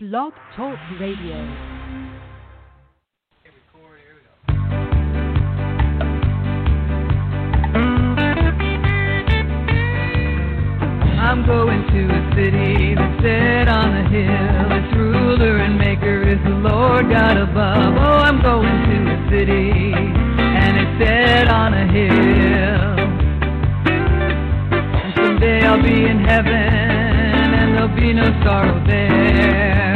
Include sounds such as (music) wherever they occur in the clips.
Blog Talk Radio. I'm going to a city that's set on a hill. Its ruler and maker is the Lord God above. Oh, I'm going to a city and it's set on a hill. And someday I'll be in heaven and there'll be no sorrow there.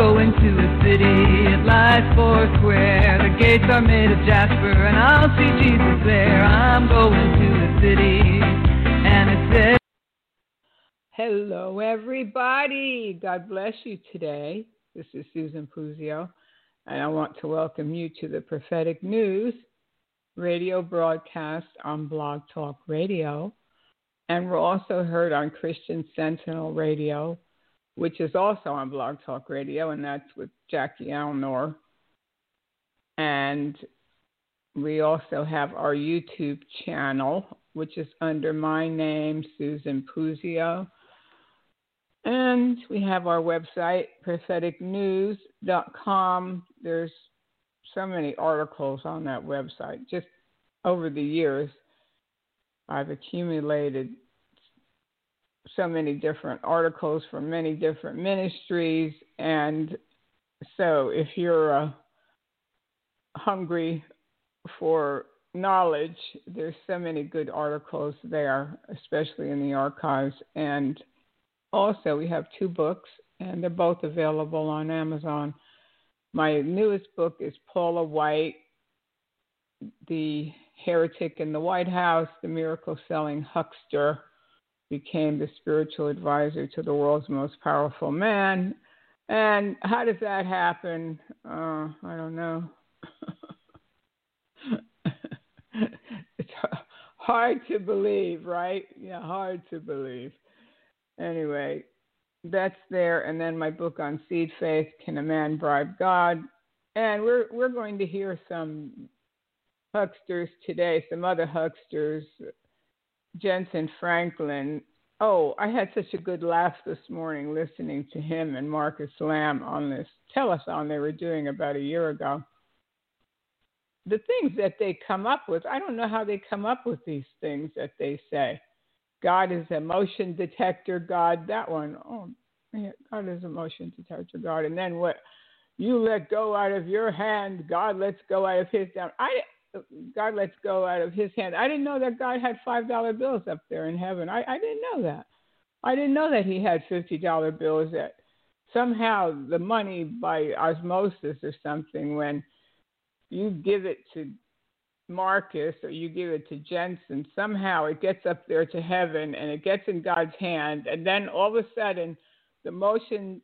Oh, I'm going to a city, it lies four square. The gates are made of jasper and I'll see Jesus there. I'm going to a city and it says, Hello, everybody. God bless you today. This is Susan Puzio, and I want to welcome you to the Prophetic News radio broadcast on Blog Talk Radio. And we're also heard on Christian Sentinel Radio, which is also on Blog Talk Radio, and that's with Jackie Alnor. And we also have our YouTube channel, which is under my name, Susan Puzio. And we have our website, propheticnews.com. There's so many articles on that website. Just over the years, I've accumulated so many different articles from many different ministries. And so if you're uh, hungry for knowledge, there's so many good articles there, especially in the archives. And also, we have two books, and they're both available on Amazon. My newest book is Paula White, The Heretic in the White House, The Miracle Selling Huckster, became the spiritual advisor to the world's most powerful man. And how does that happen? Uh, I don't know. (laughs) it's hard to believe, right? Yeah, hard to believe. Anyway, that's there. And then my book on seed faith: Can a Man Bribe God? And we're we're going to hear some hucksters today, some other hucksters. Jentezen Franklin. Oh, I had such a good laugh this morning listening to him and Marcus Lamb on this telethon they were doing about a year ago the things that they come up with, I don't know how they come up with these things that they say. God is a motion detector God, that one. Oh, yeah, God is a motion detector God. And then what you let go out of your hand, God lets go out of his down. I God lets go out of his hand. I didn't know that God had five dollar bills up there in heaven. I, I didn't know that. I didn't know that he had fifty dollar bills that somehow the money by osmosis or something when you give it to Marcus or you give it to Jensen, somehow it gets up there to heaven and it gets in God's hand. And then all of a sudden, the motion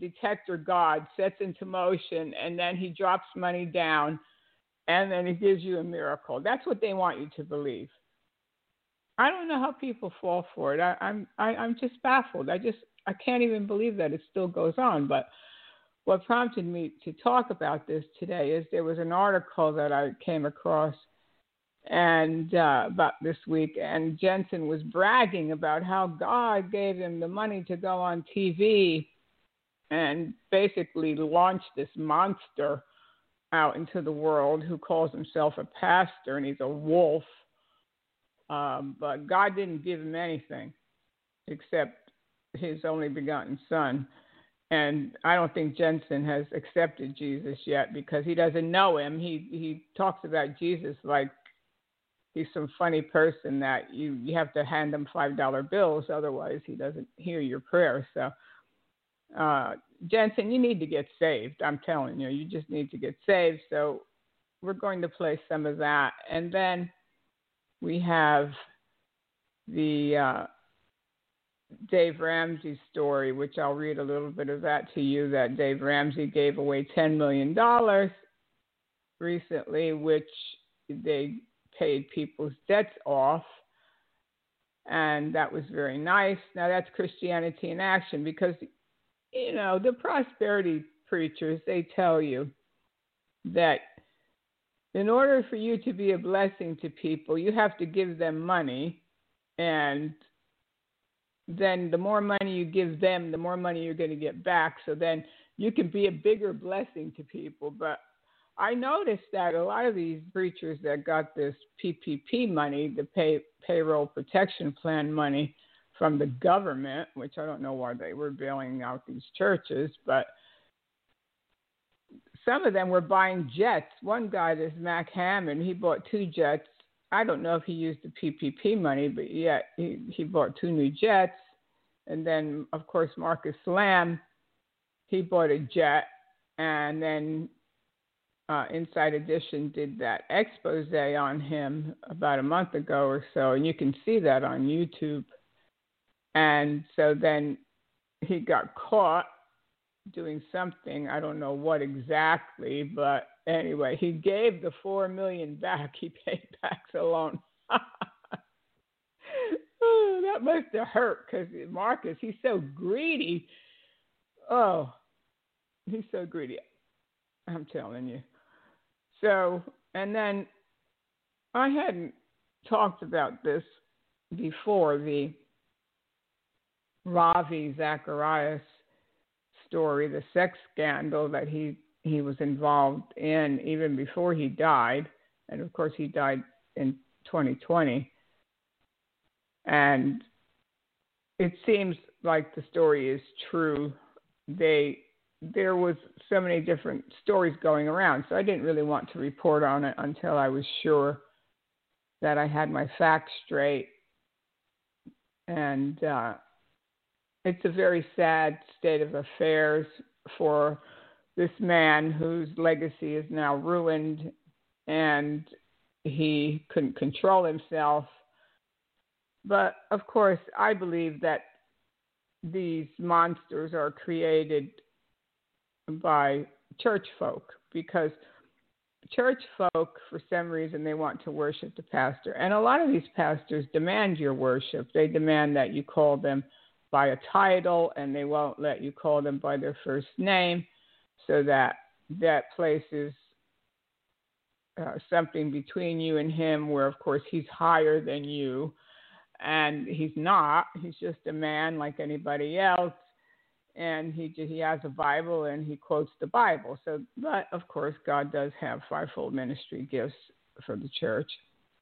detector God sets into motion and then he drops money down and then he gives you a miracle. That's what they want you to believe. I don't know how people fall for it. I, I'm I, I'm just baffled. I just I can't even believe that it still goes on. But what prompted me to talk about this today is there was an article that I came across and uh, about this week, and Jensen was bragging about how God gave him the money to go on TV and basically launch this monster out into the world who calls himself a pastor and he's a wolf. Um, but God didn't give him anything except his only begotten son. And I don't think Jensen has accepted Jesus yet because he doesn't know him. He he talks about Jesus like he's some funny person that you you have to hand him five dollar bills, otherwise he doesn't hear your prayer. So, uh, Jentezen, you need to get saved. I'm telling you, you just need to get saved. So, we're going to play some of that, and then we have the uh, Dave Ramsey story, which I'll read a little bit of that to you. That Dave Ramsey gave away $10 million recently, which they paid people's debts off. And that was very nice. Now, that's Christianity in action because, you know, the prosperity preachers, they tell you that in order for you to be a blessing to people, you have to give them money and then the more money you give them, the more money you're going to get back. So then you can be a bigger blessing to people. But I noticed that a lot of these preachers that got this PPP money, the pay, payroll protection plan money from the government, which I don't know why they were bailing out these churches, but some of them were buying jets. One guy, this Mac Hammond, he bought two jets. I don't know if he used the PPP money, but yeah, he, he bought two new jets. And then, of course, Marcus Lamb, he bought a jet. And then uh, Inside Edition did that expose on him about a month ago or so. And you can see that on YouTube. And so then he got caught doing something. I don't know what exactly, but anyway, he gave the four million back. He paid (laughs) back the loan. oh, that must have hurt because Marcus, he's so greedy. Oh, he's so greedy. I'm telling you. So, and then I hadn't talked about this before the Ravi Zacharias story, the sex scandal that he he was involved in even before he died, and of course he died in 2020. And it seems like the story is true. They there was so many different stories going around, so I didn't really want to report on it until I was sure that I had my facts straight. And uh, it's a very sad state of affairs for this man whose legacy is now ruined and he couldn't control himself. But of course, I believe that these monsters are created by church folk because church folk, for some reason, they want to worship the pastor. And a lot of these pastors demand your worship. They demand that you call them by a title and they won't let you call them by their first name so that that places uh, something between you and him where of course he's higher than you. And he's not. He's just a man like anybody else. And he he has a bible and he quotes the bible. So but of course god does have fivefold ministry gifts for the church.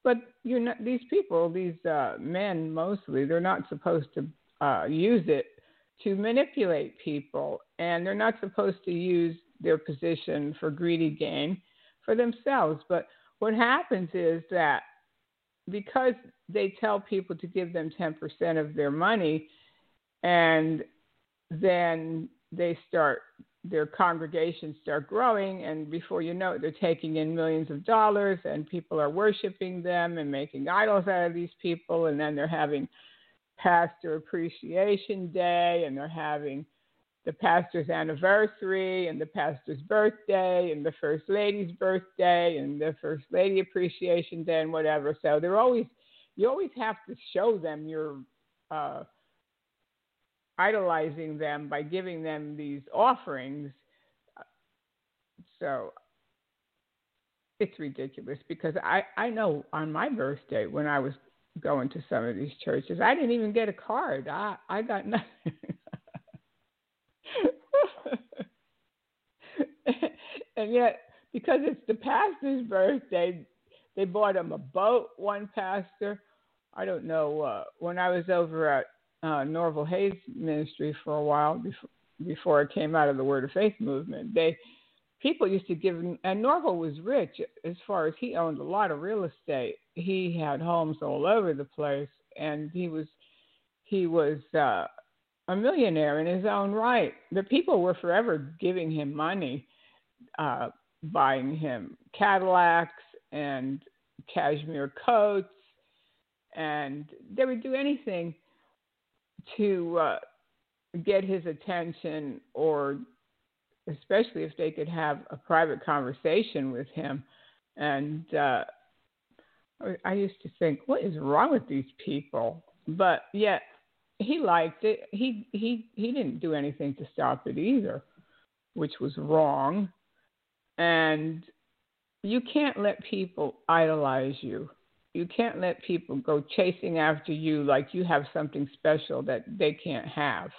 But you know these people these uh men mostly they're not supposed to uh, use it to manipulate people, and they're not supposed to use their position for greedy gain for themselves. But what happens is that because they tell people to give them 10% of their money, and then they start their congregations start growing and before you know it they're taking in millions of dollars and people are worshiping them and making idols out of these people and then they're having Pastor Appreciation Day, and they're having the pastor's anniversary, and the pastor's birthday, and the First Lady's birthday, and the First Lady Appreciation Day, and whatever. So they're always, you always have to show them you're uh, idolizing them by giving them these offerings. So it's ridiculous because I, I know on my birthday when I was going to some of these churches. I didn't even get a card. I I got nothing. (laughs) and yet, because it's the pastor's birthday, they bought him a boat. One pastor, I don't know. Uh, when I was over at uh, Norval Hayes Ministry for a while before before I came out of the Word of Faith movement, they people used to give him, and Norval was rich as far as he owned a lot of real estate. He had homes all over the place, and he was he was uh, a millionaire in his own right. The people were forever giving him money, uh, buying him Cadillacs and cashmere coats, and they would do anything to uh, get his attention or especially if they could have a private conversation with him. And uh, I used to think, what is wrong with these people? But yet he liked it. He he he didn't do anything to stop it either, which was wrong. And you can't let people idolize you. you can't let people go chasing after you like you have something special that they can't have.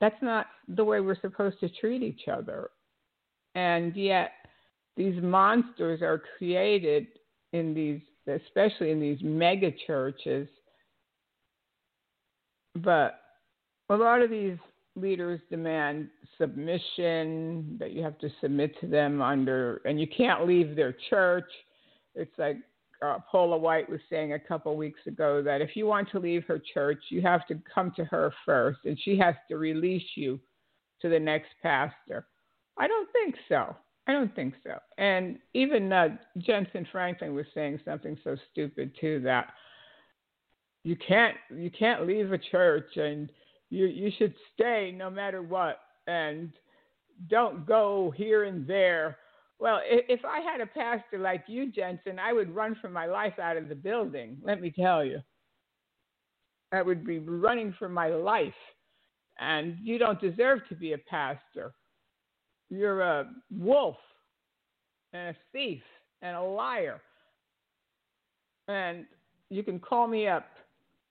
That's not the way we're supposed to treat each other. And yet, these monsters are created in these, especially in these mega churches. But a lot of these leaders demand submission, that you have to submit to them under, and you can't leave their church. It's like uh, Paula White was saying a couple weeks ago that if you want to leave her church, you have to come to her first, and she has to release you to the next pastor. I don't think so. I don't think so. And even uh, Jentezen Franklin was saying something so stupid too that you can't you can't leave a church and you you should stay no matter what and don't go here and there well, if I had a pastor like you, Jensen, I would run for my life out of the building. Let me tell you, I would be running for my life. And you don't deserve to be a pastor. You're a wolf and a thief and a liar. And you can call me up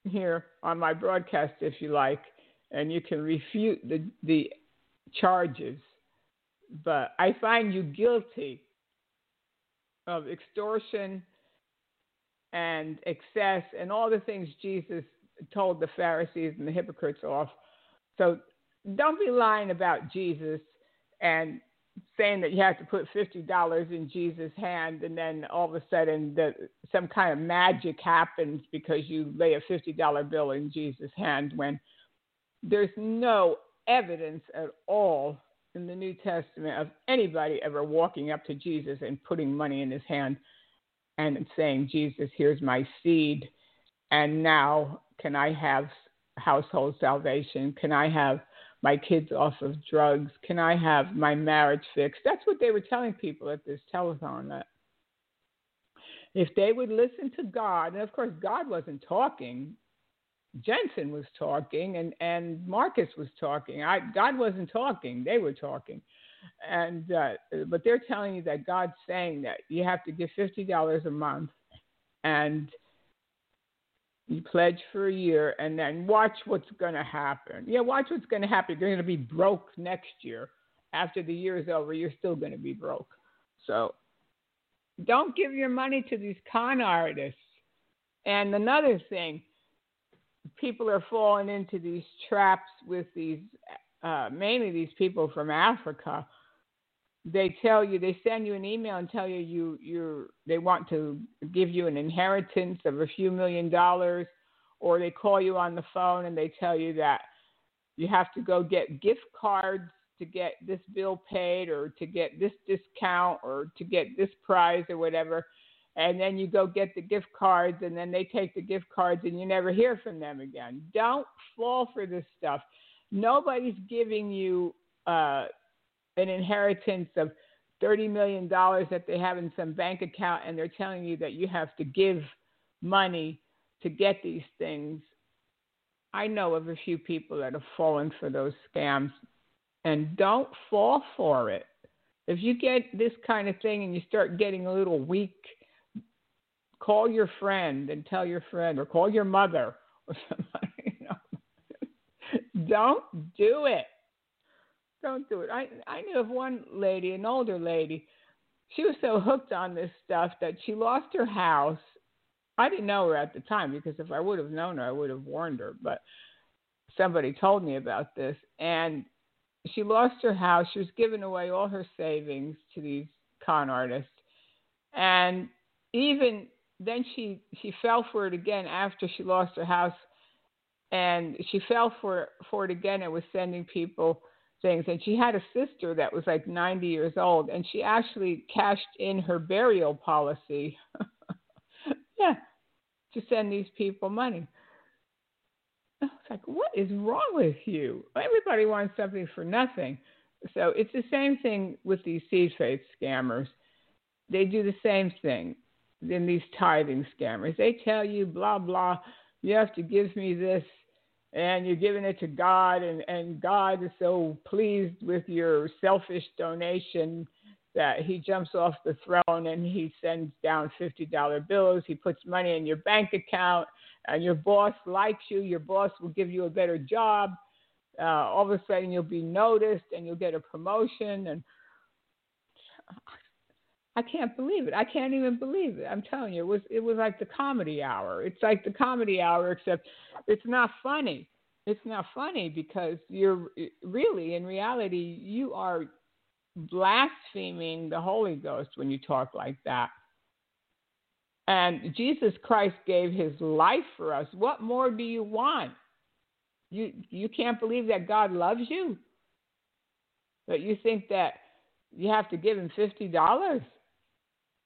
here on my broadcast if you like, and you can refute the, the charges but I find you guilty of extortion and excess and all the things Jesus told the Pharisees and the hypocrites off. So don't be lying about Jesus and saying that you have to put fifty dollars in Jesus' hand and then all of a sudden the, some kind of magic happens because you lay a fifty dollar bill in Jesus' hand when there's no evidence at all in the New Testament of anybody ever walking up to Jesus and putting money in his hand and saying, Jesus, here's my seed. And now can I have household salvation? Can I have my kids off of drugs? Can I have my marriage fixed? That's what they were telling people at this telethon. That if they would listen to God, and of course, God wasn't talking Jensen was talking and and Marcus was talking. I God wasn't talking; they were talking, and uh, but they're telling you that God's saying that you have to give fifty dollars a month, and you pledge for a year, and then watch what's going to happen. Yeah, watch what's going to happen. You're going to be broke next year. After the year is over, you're still going to be broke. So don't give your money to these con artists. And another thing, people are falling into these traps with these, uh, mainly these people from Africa. They tell you, they send you an email and tell you you you they want to give you an inheritance of a few million dollars, or they call you on the phone and they tell you that you have to go get gift cards to get this bill paid or to get this discount or to get this prize or whatever and then you go get the gift cards and then they take the gift cards and you never hear from them again. Don't fall for this stuff. Nobody's giving you uh, an inheritance of $30 million that they have in some bank account and they're telling you that you have to give money to get these things. I know of a few people that have fallen for those scams and don't fall for it. If you get this kind of thing and you start getting a little weak, call your friend and tell your friend, or call your mother or (laughs) somebody. You know? Don't do it. Don't do it. I I knew of one lady, an older lady. She was so hooked on this stuff that she lost her house. I didn't know her at the time because if I would have known her, I would have warned her. But somebody told me about this, and she lost her house. She was giving away all her savings to these con artists, and even then she she fell for it again after she lost her house, and she fell for for it again and was sending people things. And she had a sister that was like 90 years old, and she actually cashed in her burial policy. (laughs) yeah, to send these people money. I was like, what is wrong with you? Everybody wants something for nothing. So it's the same thing with these seed faith scammers. They do the same thing than these tithing scammers. They tell you, blah, blah, you have to give me this, and you're giving it to God, and, and God is so pleased with your selfish donation that he jumps off the throne and he sends down $50 bills. He puts money in your bank account, and your boss likes you. Your boss will give you a better job. Uh, all of a sudden, you'll be noticed and you'll get a promotion. And I can't believe it. I can't even believe it. I'm telling you, it was it was like the comedy hour. It's like the comedy hour, except it's not funny. It's not funny because you're really, in reality, you are blaspheming the Holy Ghost when you talk like that. And Jesus Christ gave his life for us. What more do you want? You you can't believe that God loves you? But you think that you have to give him fifty dollars?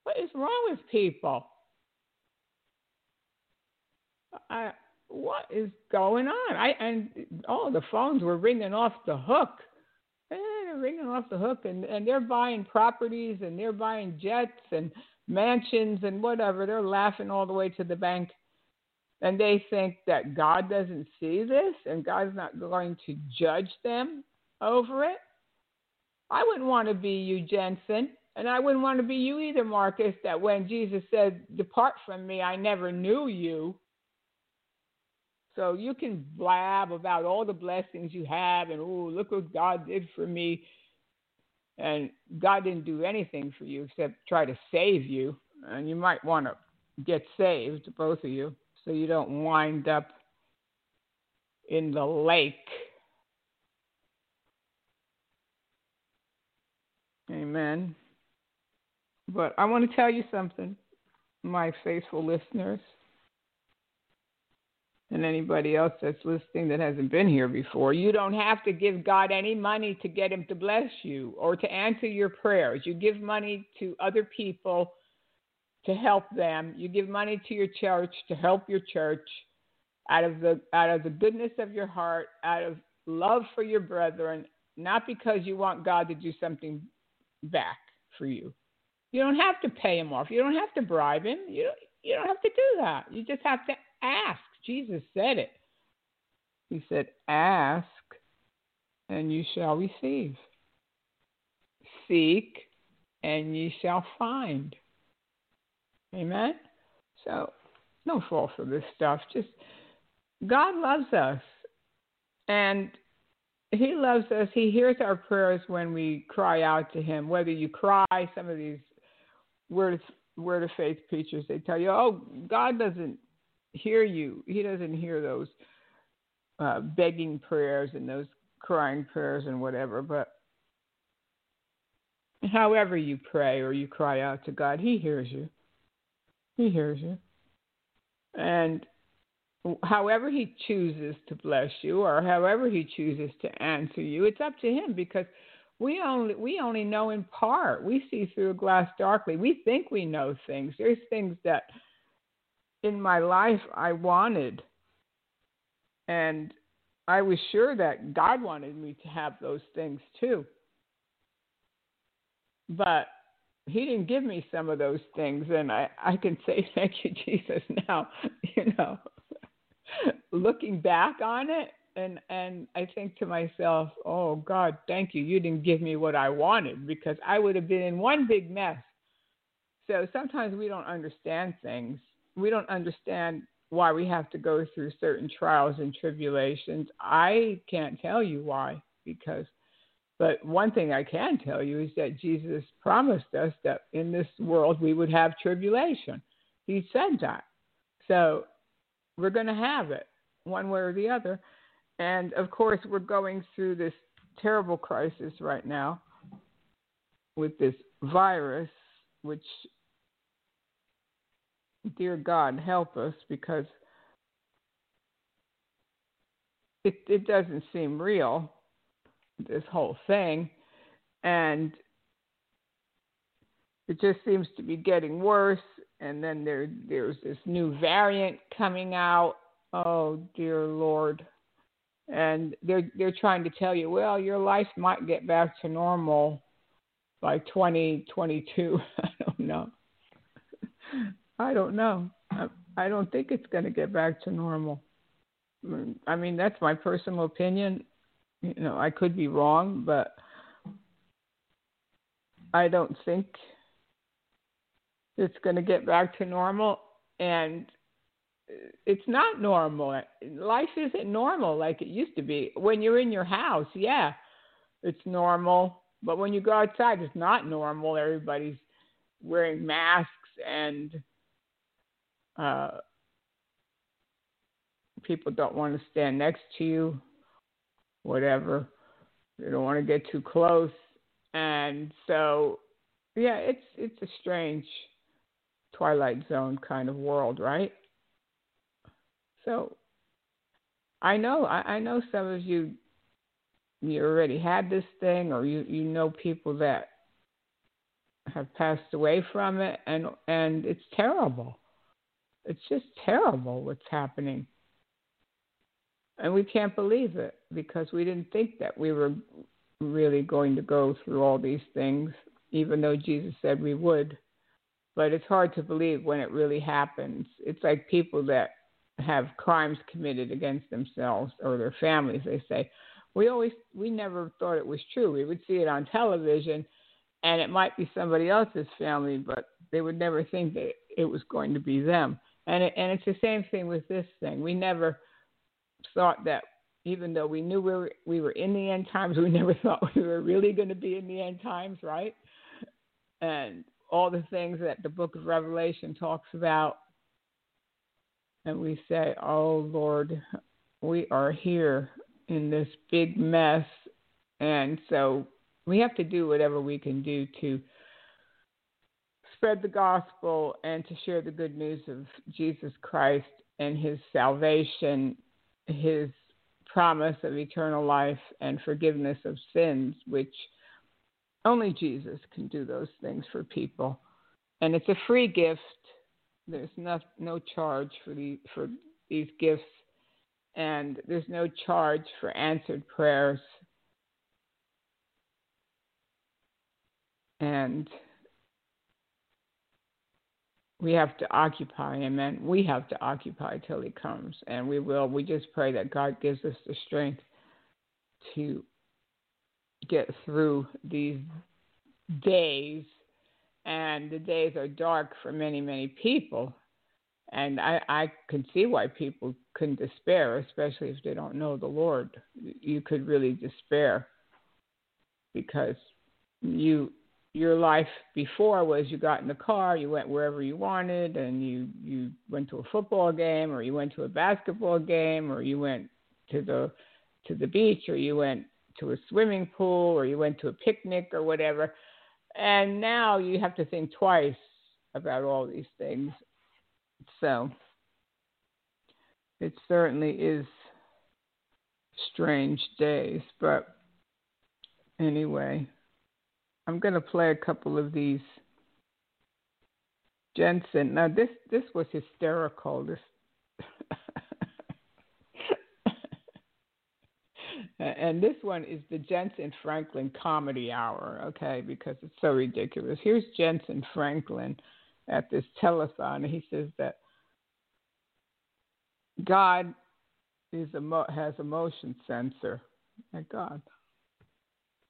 What is wrong with people? I, what is going on? I and oh, the phones were ringing off the hook. Eh, they're ringing off the hook, and and they're buying properties and they're buying jets and mansions and whatever. They're laughing all the way to the bank, and they think that God doesn't see this and God's not going to judge them over it. I wouldn't want to be you, Jensen. And I wouldn't want to be you either, Marcus, that when Jesus said, Depart from me, I never knew you. So you can blab about all the blessings you have and, oh, look what God did for me. And God didn't do anything for you except try to save you. And you might want to get saved, both of you, so you don't wind up in the lake. Amen. But I want to tell you something, my faithful listeners, and anybody else that's listening that hasn't been here before. You don't have to give God any money to get Him to bless you or to answer your prayers. You give money to other people to help them. You give money to your church to help your church out of the out of the goodness of your heart, out of love for your brethren, not because you want God to do something back for you. You don't have to pay him off. You don't have to bribe him. You don't, you don't have to do that. You just have to ask. Jesus said it. He said, Ask and you shall receive. Seek and ye shall find. Amen? So, no fault for this stuff. Just, God loves us. And He loves us. He hears our prayers when we cry out to Him. Whether you cry, some of these word of, word of faith preachers they tell you, oh, God doesn't hear you. He doesn't hear those uh, begging prayers and those crying prayers and whatever. But however you pray or you cry out to God, He hears you. He hears you. And however He chooses to bless you or however He chooses to answer you, it's up to Him because we only we only know in part. We see through a glass darkly. We think we know things. There's things that in my life I wanted and I was sure that God wanted me to have those things too. But he didn't give me some of those things and I, I can say (laughs) thank you, Jesus, now, (laughs) you know. Looking back on it, and and I think to myself, "Oh God, thank you. You didn't give me what I wanted because I would have been in one big mess." So sometimes we don't understand things. We don't understand why we have to go through certain trials and tribulations. I can't tell you why because but one thing I can tell you is that Jesus promised us that in this world we would have tribulation. He said that. So we're going to have it one way or the other. And of course, we're going through this terrible crisis right now with this virus, which, dear God, help us because it, it doesn't seem real, this whole thing. And it just seems to be getting worse. And then there, there's this new variant coming out. Oh, dear Lord and they're they're trying to tell you, well, your life might get back to normal by 2022. (laughs) I don't know. I don't know. I, I don't think it's going to get back to normal. I mean, that's my personal opinion. You know, I could be wrong, but I don't think it's going to get back to normal. And it's not normal. Life isn't normal like it used to be. When you're in your house, yeah, it's normal. But when you go outside, it's not normal. Everybody's wearing masks and uh, people don't want to stand next to you, whatever. They don't want to get too close, and so yeah, it's it's a strange Twilight Zone kind of world, right? So I know I, I know some of you you already had this thing or you, you know people that have passed away from it and and it's terrible. It's just terrible what's happening. And we can't believe it because we didn't think that we were really going to go through all these things, even though Jesus said we would. But it's hard to believe when it really happens. It's like people that have crimes committed against themselves or their families. They say, we always, we never thought it was true. We would see it on television and it might be somebody else's family, but they would never think that it was going to be them. And it, and it's the same thing with this thing. We never thought that even though we knew we were we were in the end times, (laughs) we never thought we were really going to be in the end times, right? And all the things that the book of Revelation talks about. And we say, Oh Lord, we are here in this big mess. And so we have to do whatever we can do to spread the gospel and to share the good news of Jesus Christ and his salvation, his promise of eternal life and forgiveness of sins, which only Jesus can do those things for people. And it's a free gift. There's no, no charge for, the, for these gifts, and there's no charge for answered prayers. And we have to occupy him and we have to occupy till he comes and we will we just pray that god gives us the strength to get through these days and the days are dark for many many people and i i can see why people can despair especially if they don't know the lord you could really despair because you your life before was you got in the car, you went wherever you wanted, and you you went to a football game, or you went to a basketball game, or you went to the to the beach, or you went to a swimming pool, or you went to a picnic, or whatever. And now you have to think twice about all these things. So it certainly is strange days, but anyway. I'm going to play a couple of these. Jensen. Now this this was hysterical. This and this one is the Jensen Franklin Comedy Hour, okay, because it's so ridiculous. Here's Jensen Franklin at this telethon, and he says that God is a has a motion sensor. My God.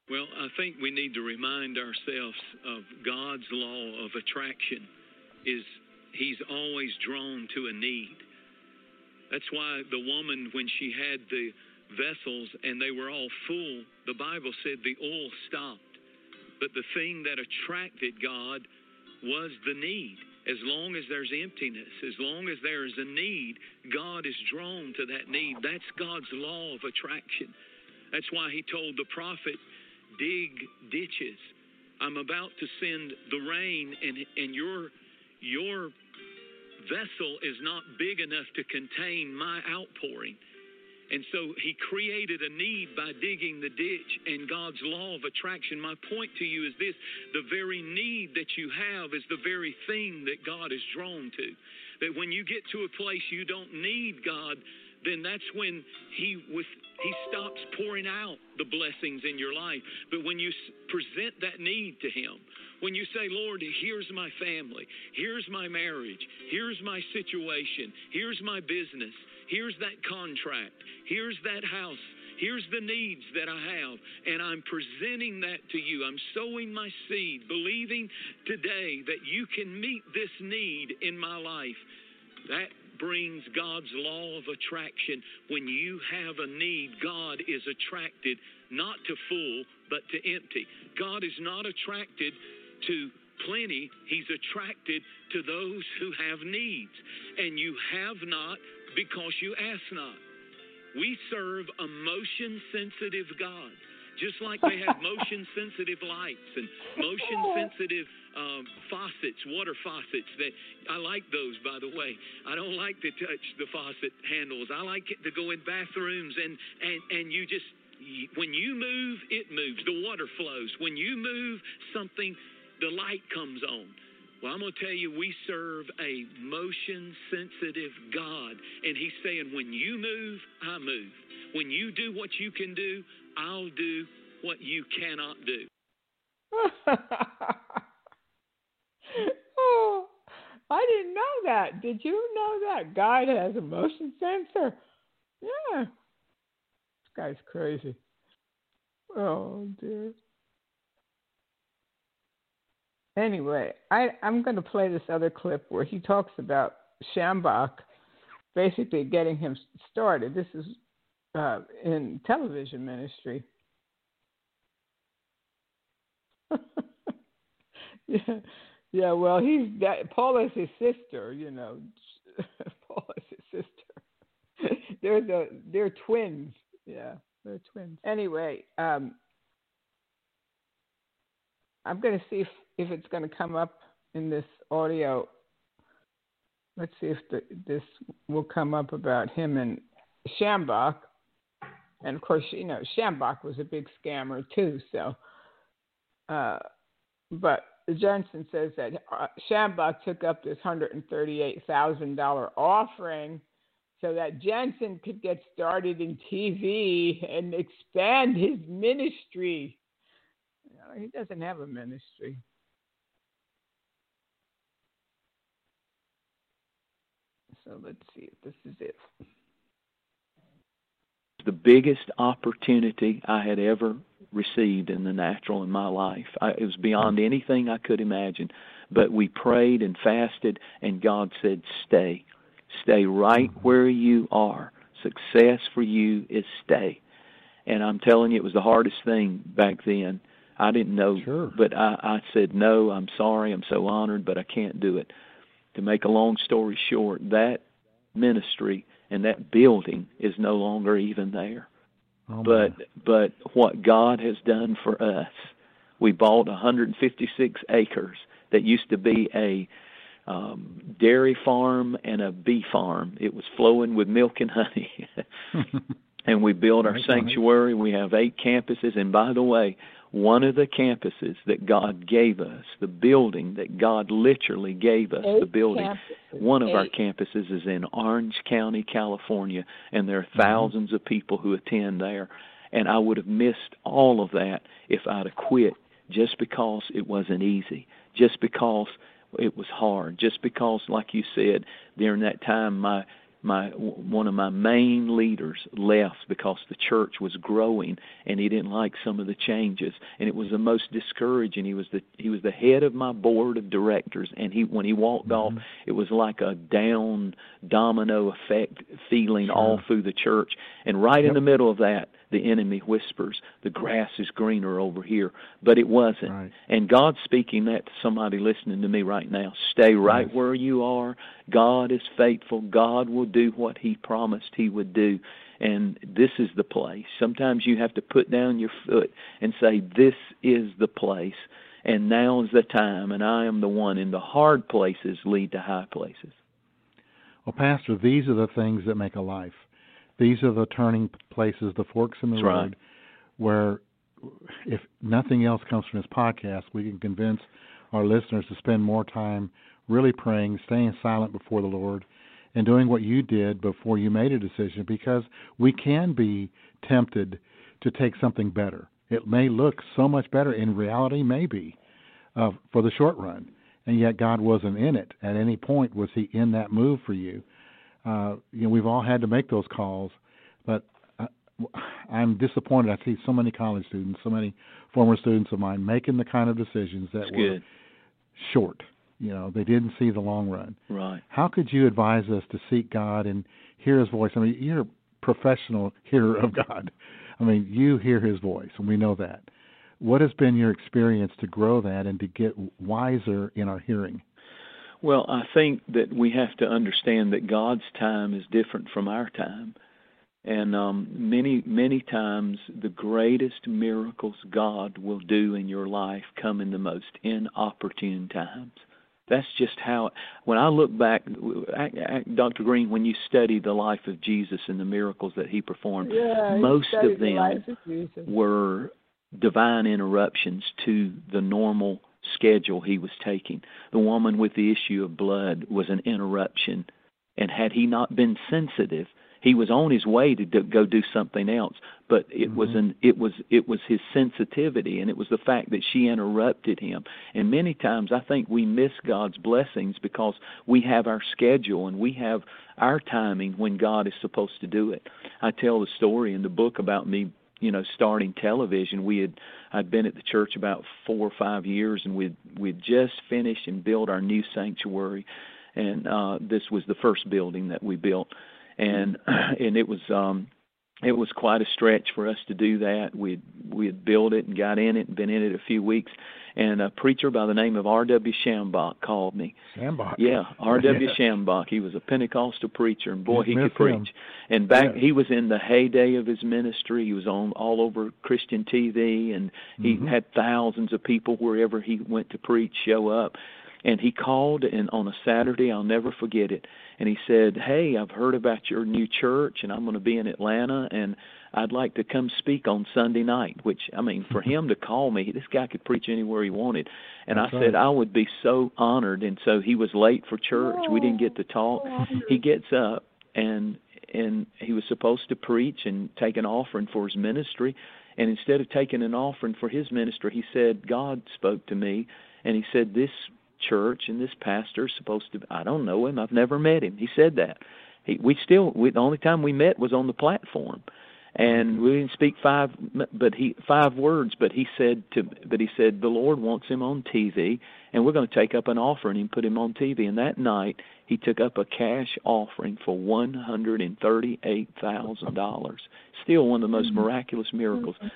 Well, I think we need to remind ourselves of God's law of attraction is he's always drawn to a need. That's why the woman when she had the vessels and they were all full, the Bible said the oil stopped. But the thing that attracted God was the need. As long as there's emptiness, as long as there is a need, God is drawn to that need. That's God's law of attraction. That's why he told the prophet, dig ditches. I'm about to send the rain, and, and your, your vessel is not big enough to contain my outpouring. And so he created a need by digging the ditch and God's law of attraction. My point to you is this the very need that you have is the very thing that God is drawn to. That when you get to a place you don't need God, then that's when he with he stops pouring out the blessings in your life. But when you present that need to Him, when you say, Lord, here's my family, here's my marriage, here's my situation, here's my business, here's that contract, here's that house, Here's the needs that I have, and I'm presenting that to you. I'm sowing my seed, believing today that you can meet this need in my life. That brings God's law of attraction. When you have a need, God is attracted not to full, but to empty. God is not attracted to plenty, He's attracted to those who have needs. And you have not because you ask not. We serve a motion sensitive God. Just like they have (laughs) motion sensitive lights and motion sensitive um, faucets, water faucets. That I like those, by the way. I don't like to touch the faucet handles. I like it to go in bathrooms and and and you just when you move, it moves. The water flows. When you move, something, the light comes on. Well, I'm going to tell you, we serve a motion sensitive God. And He's saying, when you move, I move. When you do what you can do, I'll do what you cannot do. (laughs) oh, I didn't know that. Did you know that God has a motion sensor? Yeah. This guy's crazy. Oh, dear. Anyway, I, I'm going to play this other clip where he talks about Schambach basically getting him started. This is uh, in television ministry. (laughs) yeah, yeah. Well, he's that. Paula is his sister. You know, (laughs) Paula is his sister. (laughs) they're the they're twins. Yeah, they're twins. Anyway, um, I'm going to see if if it's going to come up in this audio. Let's see if the, this will come up about him and Schambach. And of course, you know, Schambach was a big scammer too. So, uh, but Jensen says that uh, Schambach took up this $138,000 offering so that Jensen could get started in TV and expand his ministry. You know, he doesn't have a ministry. So let's see if this is it. The biggest opportunity I had ever received in the natural in my life. I, it was beyond anything I could imagine. But we prayed and fasted, and God said, Stay. Stay right where you are. Success for you is stay. And I'm telling you, it was the hardest thing back then. I didn't know, sure. but I, I said, No, I'm sorry. I'm so honored, but I can't do it to make a long story short, that ministry and that building is no longer even there. Oh, but but what God has done for us, we bought 156 acres that used to be a um, dairy farm and a bee farm. It was flowing with milk and honey. (laughs) (laughs) and we built our sanctuary. We have eight campuses. And by the way, one of the campuses that God gave us, the building that God literally gave us, Eight the building. campuses. One of our campuses is in Orange County, California, and there are Mm-hmm. 1000s of people who attend there. And I would have missed all of that if I'd have quit just because it wasn't easy, just because it was hard, just because, like you said, during that time, my my one of my main leaders left because the church was growing and he didn't like some of the changes. And it was the most discouraging. He was the he was the head of my board of directors. And he when he walked mm-hmm. off it was like a down domino effect feeling all through the church. And right in the middle of that the enemy whispers the grass is greener over here but it wasn't Right. and God's speaking that to somebody listening to me right now. Stay right Yes. where you are. God is faithful. God will do what He promised He would do. And this is the place. Sometimes you have to put down your foot and say, This is the place. And now is the time. And I am the one. In the hard places lead to high places. Well, Pastor, these are the things that make a life. These are the turning places, the forks in the That's road, right. where if nothing else comes from this podcast, we can convince our listeners to spend more time really praying, staying silent before the Lord, and doing what you did before you made a decision because we can be tempted to take something better. It may look so much better. In reality, maybe uh, for the short run. And yet, God wasn't in it. At any point, was He in that move for you? Uh, you know, we've all had to make those calls, but uh, I'm disappointed. I see so many college students, so many former students of mine making the kind of decisions that That's were good. short. You know, they didn't see the long run. Right. How could you advise us to seek God and hear His voice? I mean, you're a professional hearer of God. I mean, you hear His voice, and we know that. What has been your experience to grow that and to get wiser in our hearing? Well, I think that we have to understand that God's time is different from our time. And um, many, many times, the greatest miracles God will do in your life come in the most inopportune times. That's just how. When I look back, Dr. Green, when you study the life of Jesus and the miracles that he performed, yeah, most of them of were divine interruptions to the normal schedule he was taking. The woman with the issue of blood was an interruption, and had he not been sensitive, he was on his way to do, go do something else but it mm-hmm. was an it was it was his sensitivity and it was the fact that she interrupted him and many times i think we miss god's blessings because we have our schedule and we have our timing when god is supposed to do it i tell the story in the book about me you know starting television we had i'd been at the church about four or five years and we'd we'd just finished and built our new sanctuary and uh this was the first building that we built and (clears throat) and it was um it was quite a stretch for us to do that. we'd we had built it and got in it and been in it a few weeks. And a preacher by the name of R.W. Schambach called me. Schambach. Yeah, R.W. (laughs) Yeah. Schambach. He was a Pentecostal preacher, and boy, he could him. preach. And back, Yeah. he was in the heyday of his ministry. He was on all over Christian TV, and he Mhm. had thousands of people wherever he went to preach show up. And he called, and on a Saturday, I'll never forget it. And he said, "Hey, I've heard about your new church, and I'm going to be in Atlanta, and I'd like to come speak on Sunday night." Which I mean, for him to call me, this guy could preach anywhere he wanted. And That's I said right. I would be so honored. And so he was late for church. We didn't get to talk. He gets up and and he was supposed to preach and take an offering for his ministry. And instead of taking an offering for his ministry, he said, God spoke to me, and he said, This church and this pastor is supposed to. I don't know him. I've never met him. He said that. He, we still. We, the only time we met was on the platform, and mm-hmm. we didn't speak five. But he five words. But he said to. But he said the Lord wants him on TV, and we're going to take up an offering and put him on TV. And that night he took up a cash offering for one hundred and thirty-eight thousand dollars. Still one of the most mm-hmm. miraculous miracles. Mm-hmm.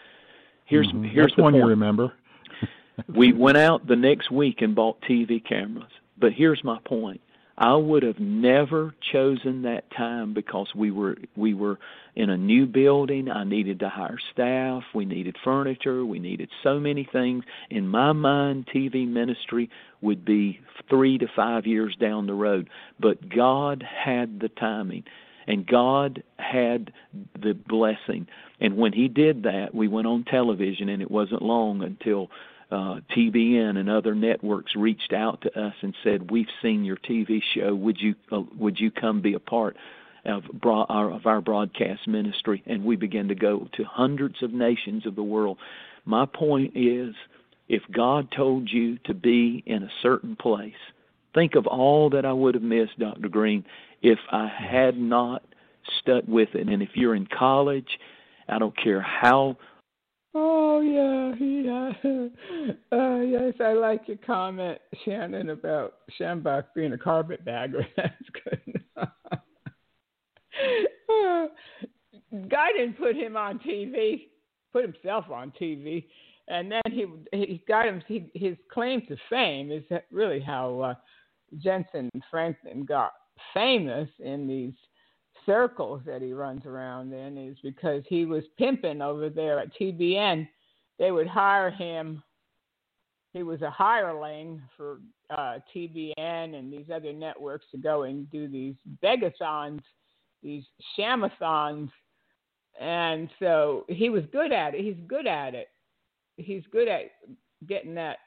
Here's Mhm. here's That's the one point you remember. (laughs) (laughs) we went out the next week and bought TV cameras. But here's my point. I would have never chosen that time because we were we were in a new building. I needed to hire staff. We needed furniture. We needed so many things. In my mind, TV ministry would be three to five years down the road. But God had the timing, and God had the blessing. And when He did that, we went on television, and it wasn't long until uh, TBN and other networks reached out to us and said, "We've seen your TV show. Would you uh, would you come be a part of our, of our broadcast ministry?" And we began to go to hundreds of nations of the world. My point is, if God told you to be in a certain place, think of all that I would have missed, Dr. Green, if I had not stuck with it. And if you're in college, I don't care how Oh yeah, yeah. (laughs) Uh, yes, I like your comment, Shannon, about Schambach being a carpetbagger. (laughs) That's good. (laughs) God didn't put him on TV, put himself on TV, and then he he got him. He, his claim to fame is really how uh, Jentezen Franklin got famous in these circles that he runs around in is because he was pimping over there at TBN. They would hire him. He was a hireling for uh, TBN and these other networks to go and do these begathons, these shamathons, and so he was good at it. He's good at it. He's good at getting that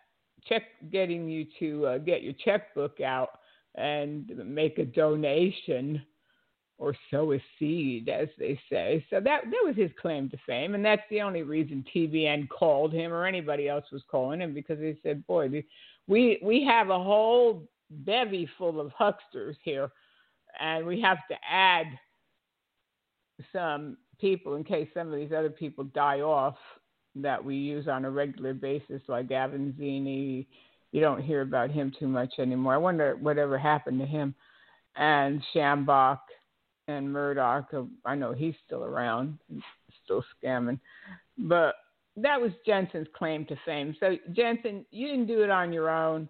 check, getting you to uh, get your checkbook out and make a donation or sow a seed, as they say. So that that was his claim to fame, and that's the only reason TBN called him or anybody else was calling him because they said, "Boy, we we have a whole bevy full of hucksters here, and we have to add some people in case some of these other people die off that we use on a regular basis, like Avanzini. You don't hear about him too much anymore. I wonder whatever happened to him. And Schambach and Murdoch. I know he's still around, still scamming. But that was Jentezen's claim to fame. So, Jentezen, you didn't do it on your own.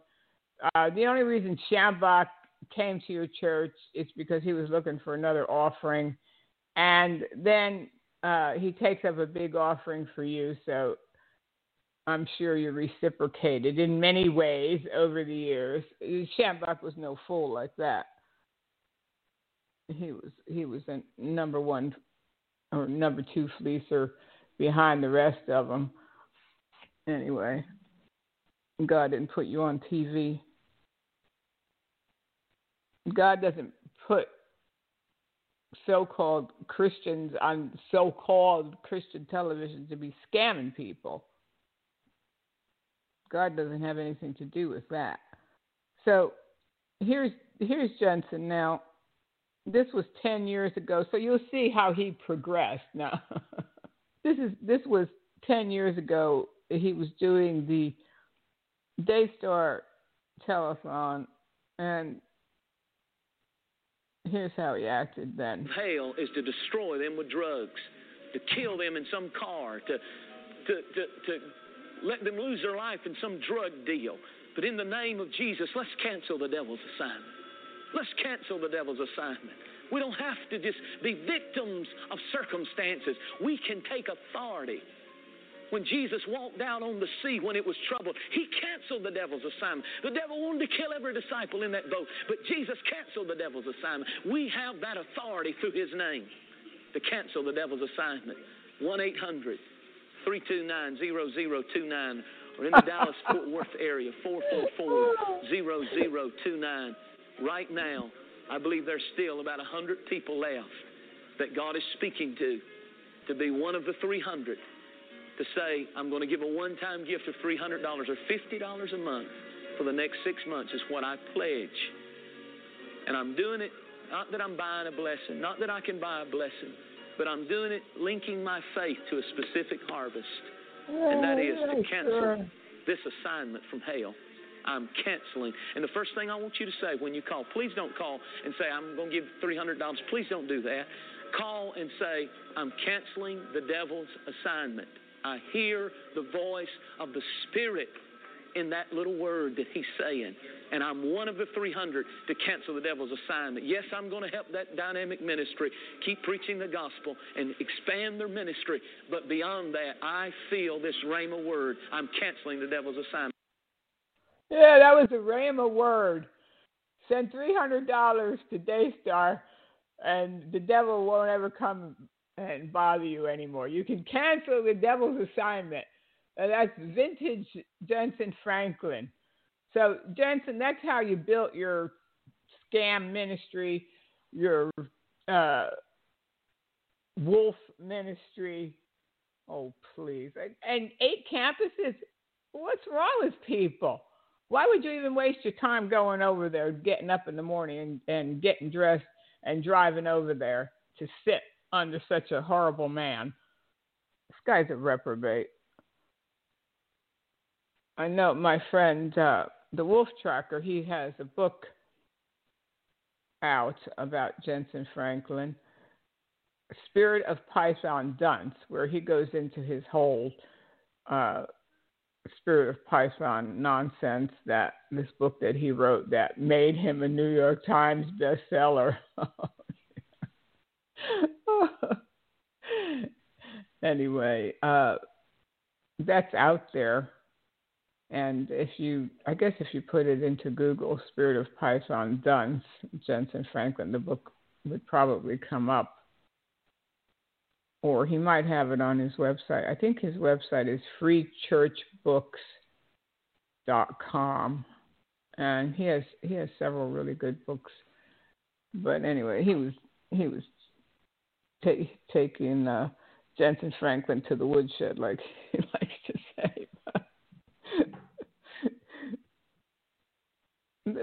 Uh, the only reason Schambach came to your church is because he was looking for another offering. And then uh, he takes up a big offering for you. So I'm sure you reciprocated in many ways over the years. Schambach was no fool like that. He was he was a number one or number two fleecer behind the rest of them. Anyway, God didn't put you on TV. God doesn't put so-called Christians on so-called Christian television to be scamming people. God doesn't have anything to do with that. So here's here's Jentezen now. This was 10 years ago, so you'll see how he progressed. Now, (laughs) this is this was 10 years ago. He was doing the Daystar telethon, and here's how he acted then. Hell is to destroy them with drugs, to kill them in some car, to to to, to let them lose their life in some drug deal. But in the name of Jesus, let's cancel the devil's assignment. Let's cancel the devil's assignment. We don't have to just be victims of circumstances. We can take authority. When Jesus walked out on the sea when it was troubled, he canceled the devil's assignment. The devil wanted to kill every disciple in that boat, but Jesus canceled the devil's assignment. We have that authority through his name to cancel the devil's assignment. 1 800 329 0029 or in the Dallas Fort Worth area 444 0029. Right now, I believe there's still about 100 people left that God is speaking to to be one of the 300 to say, I'm going to give a one time gift of $300 or $50 a month for the next six months, is what I pledge. And I'm doing it not that I'm buying a blessing, not that I can buy a blessing, but I'm doing it linking my faith to a specific harvest. And that is to cancel this assignment from hell. I'm canceling. And the first thing I want you to say when you call, please don't call and say, I'm going to give $300. Please don't do that. Call and say, I'm canceling the devil's assignment. I hear the voice of the Spirit in that little word that he's saying. And I'm one of the 300 to cancel the devil's assignment. Yes, I'm going to help that dynamic ministry keep preaching the gospel and expand their ministry. But beyond that, I feel this rhema word. I'm canceling the devil's assignment. Yeah, that was a rhema word. Send $300 to Daystar, and the devil won't ever come and bother you anymore. You can cancel the devil's assignment. Uh, that's vintage Jentezen Franklin. So, Jentezen, that's how you built your scam ministry, your uh, wolf ministry. Oh, please. And eight campuses. What's wrong with people? Why would you even waste your time going over there, getting up in the morning and, and getting dressed and driving over there to sit under such a horrible man? This guy's a reprobate. I know my friend, uh, the Wolf Tracker, he has a book out about Jentezen Franklin, Spirit of Python Dunce, where he goes into his whole uh, Spirit of Python nonsense that this book that he wrote that made him a New York Times bestseller. (laughs) anyway, uh, that's out there. And if you, I guess if you put it into Google, Spirit of Python Dunce, Jentezen Franklin, the book would probably come up or he might have it on his website. I think his website is freechurchbooks.com, and he has he has several really good books. But anyway, he was he was ta- taking uh, Jentezen Franklin to the woodshed, like (laughs) he likes to say.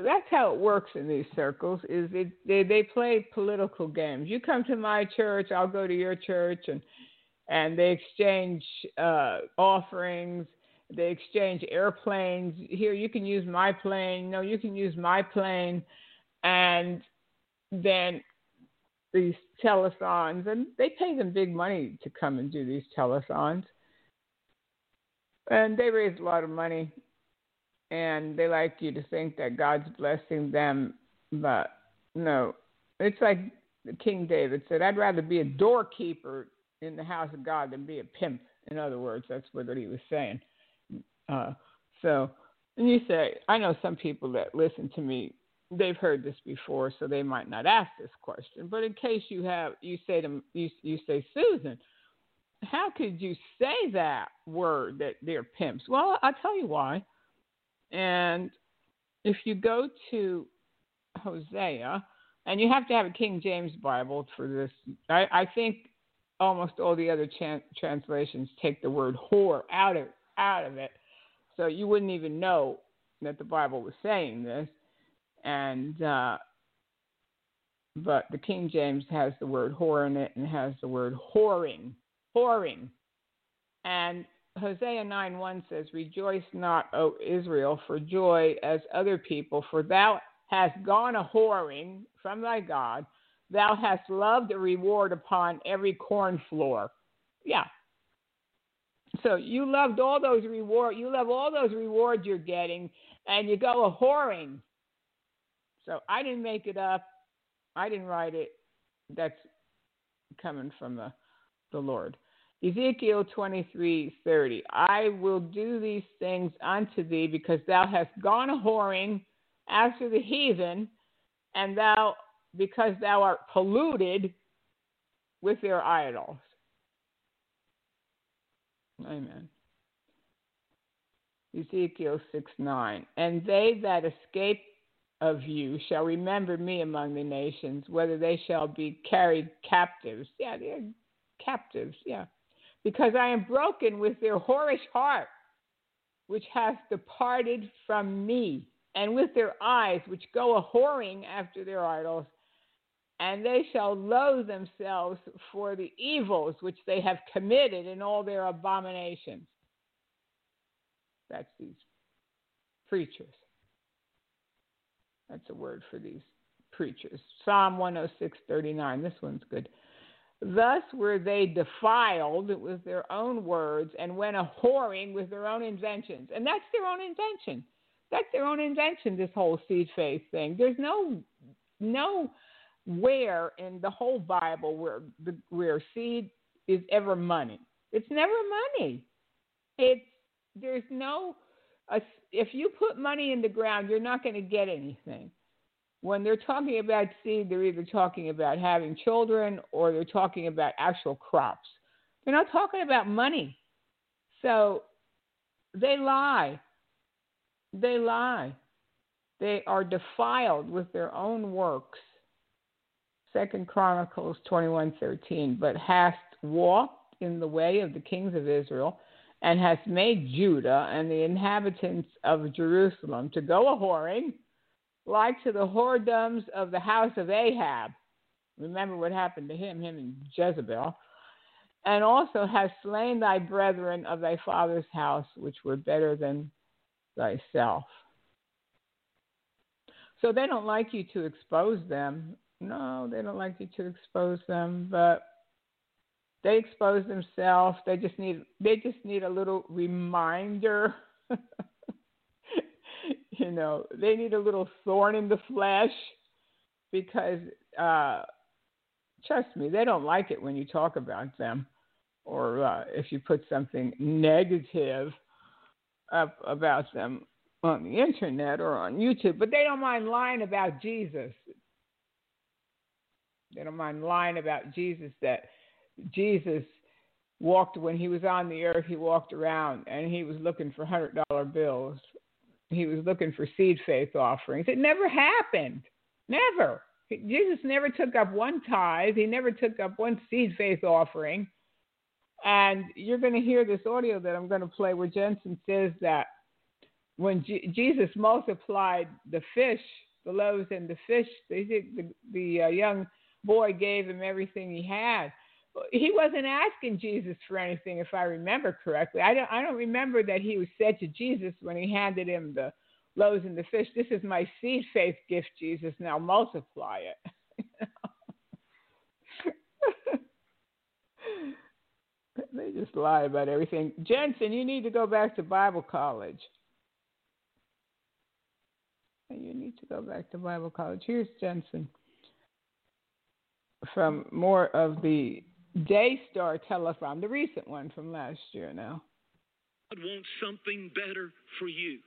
That's how it works in these circles. Is it they they play political games. You come to my church, I'll go to your church, and and they exchange uh, offerings. They exchange airplanes. Here, you can use my plane. No, you can use my plane, and then these telethons, and they pay them big money to come and do these telethons. And they raise a lot of money, and they like you to think that God's blessing them, but no, it's like King David said, I'd rather be a doorkeeper in the house of God than be a pimp. In other words, that's what he was saying. Uh, so, and you say, I know some people that listen to me they've heard this before, so they might not ask this question. But in case you have, you say to you, you say, Susan, how could you say that word that they're pimps? Well, I'll tell you why. And if you go to Hosea, and you have to have a King James Bible for this, I, I think almost all the other chan- translations take the word whore out of out of it, so you wouldn't even know that the Bible was saying this. And uh, but the King James has the word whore in it and has the word whoring, whoring, and Hosea 9 1 says, Rejoice not, O Israel, for joy as other people, for thou hast gone a whoring from thy God. Thou hast loved a reward upon every corn floor. Yeah. So you loved all those reward you love all those rewards you're getting, and you go a whoring so I didn't make it up. I didn't write it. That's coming from the, the Lord. Ezekiel twenty three thirty. I will do these things unto thee because thou hast gone a whoring after the heathen, and thou because thou art polluted with their idols. Amen. Ezekiel 6 9. And they that escape of you shall remember me among the nations, whether they shall be carried captives. Yeah, they're captives, yeah. Because I am broken with their whorish heart, which has departed from me, and with their eyes, which go a whoring after their idols, and they shall loathe themselves for the evils which they have committed in all their abominations. That's these preachers. That's a word for these preachers. Psalm 106:39. This one's good. Thus were they defiled with their own words and went a whoring with their own inventions. And that's their own invention. That's their own invention, this whole seed faith thing. There's no no where in the whole Bible where the where seed is ever money. It's never money. It's there's no if you put money in the ground, you're not going to get anything. When they're talking about seed, they're either talking about having children or they're talking about actual crops. They're not talking about money. So they lie. They lie. They are defiled with their own works. Second Chronicles 21:13, but hast walked in the way of the kings of Israel and hast made Judah and the inhabitants of Jerusalem to go a whoring, like to the whoredoms of the house of Ahab. Remember what happened to him, him and Jezebel. And also has slain thy brethren of thy father's house, which were better than thyself. So they don't like you to expose them. No, they don't like you to expose them, but they expose themselves. They just need they just need a little reminder. (laughs) (laughs) you know, they need a little thorn in the flesh because uh, trust me, they don't like it when you talk about them or uh, if you put something negative up about them on the internet or on YouTube. But they don't mind lying about Jesus. They don't mind lying about Jesus that Jesus walked when he was on the earth, he walked around and he was looking for hundred dollar bills. He was looking for seed faith offerings. It never happened. Never. Jesus never took up one tithe. He never took up one seed faith offering. And you're going to hear this audio that I'm going to play where Jentezen says that when G- Jesus multiplied the fish, the loaves and the fish, the the, the uh, young boy gave him everything he had. He wasn't asking Jesus for anything, if I remember correctly. I don't I don't remember that he was said to Jesus when he handed him the loaves and the fish. This is my seed faith gift, Jesus. Now multiply it. (laughs) they just lie about everything. Jentezen, you need to go back to Bible college. You need to go back to Bible college. Here's Jentezen from more of the Daystar telethon, the recent one from last year now. God wants something better for you.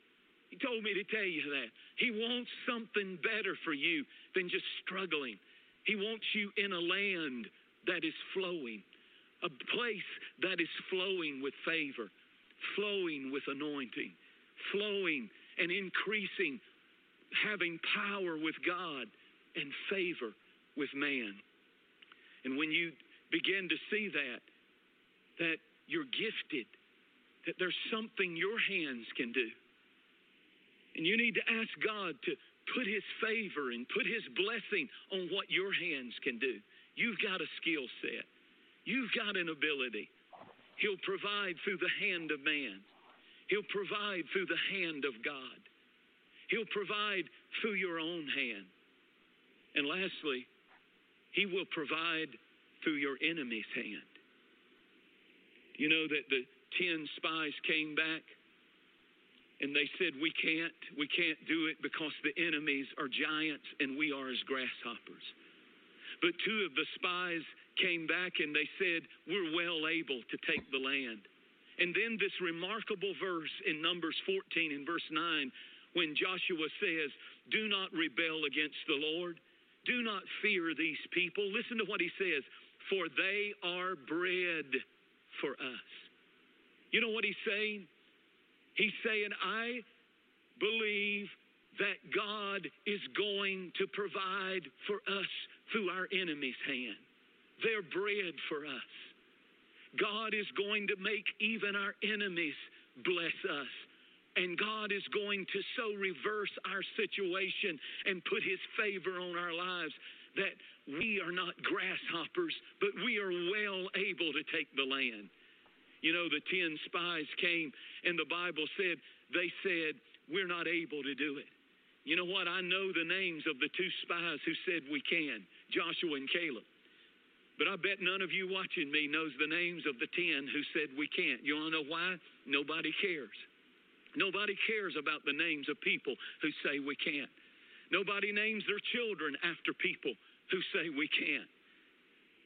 He told me to tell you that. He wants something better for you than just struggling. He wants you in a land that is flowing, a place that is flowing with favor, flowing with anointing, flowing and increasing, having power with God and favor with man. And when you begin to see that, that you're gifted, that there's something your hands can do. And you need to ask God to put His favor and put His blessing on what your hands can do. You've got a skill set, you've got an ability. He'll provide through the hand of man, He'll provide through the hand of God, He'll provide through your own hand. And lastly, He will provide through your enemy's hand. You know that the 10 spies came back and they said, We can't, we can't do it because the enemies are giants and we are as grasshoppers. But two of the spies came back and they said, We're well able to take the land. And then this remarkable verse in Numbers 14 and verse 9, when Joshua says, Do not rebel against the Lord, do not fear these people. Listen to what he says, for they are bread for us. You know what he's saying? He's saying, I believe that God is going to provide for us through our enemy's hand. They're bread for us. God is going to make even our enemies bless us. And God is going to so reverse our situation and put His favor on our lives that we are not grasshoppers, but we are well able to take the land. You know, the 10 spies came, and the Bible said, they said, We're not able to do it. You know what? I know the names of the two spies who said we can Joshua and Caleb. But I bet none of you watching me knows the names of the 10 who said we can't. You want to know why? Nobody cares. Nobody cares about the names of people who say we can't. Nobody names their children after people who say we can't.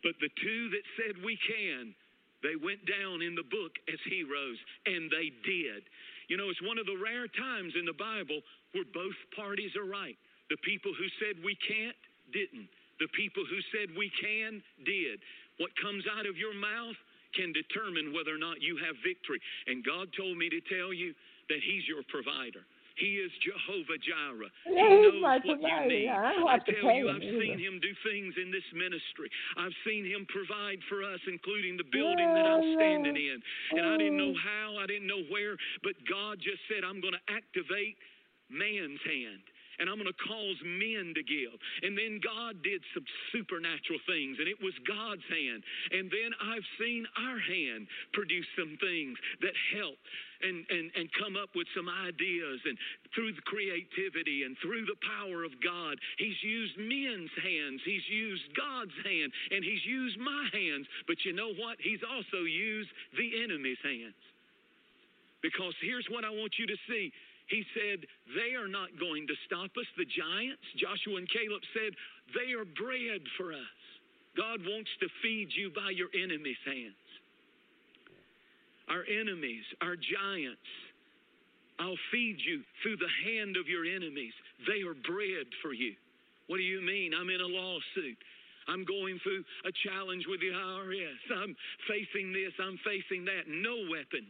But the two that said we can, they went down in the book as heroes, and they did. You know, it's one of the rare times in the Bible where both parties are right. The people who said we can't didn't. The people who said we can did. What comes out of your mouth can determine whether or not you have victory. And God told me to tell you that He's your provider. He is Jehovah Jireh. He knows what you need. I, tell you, I've seen him do things in this ministry. I've seen him provide for us, including the building that I'm standing in. And I didn't know how, I didn't know where, but God just said, I'm going to activate man's hand and I'm going to cause men to give. And then God did some supernatural things, and it was God's hand. And then I've seen our hand produce some things that help and, and, and come up with some ideas. And through the creativity and through the power of God, He's used men's hands, He's used God's hand, and He's used my hands. But you know what? He's also used the enemy's hands. Because here's what I want you to see. He said, They are not going to stop us. The giants, Joshua and Caleb said, They are bread for us. God wants to feed you by your enemy's hands. Our enemies, our giants, I'll feed you through the hand of your enemies. They are bread for you. What do you mean? I'm in a lawsuit. I'm going through a challenge with the IRS. I'm facing this, I'm facing that. No weapon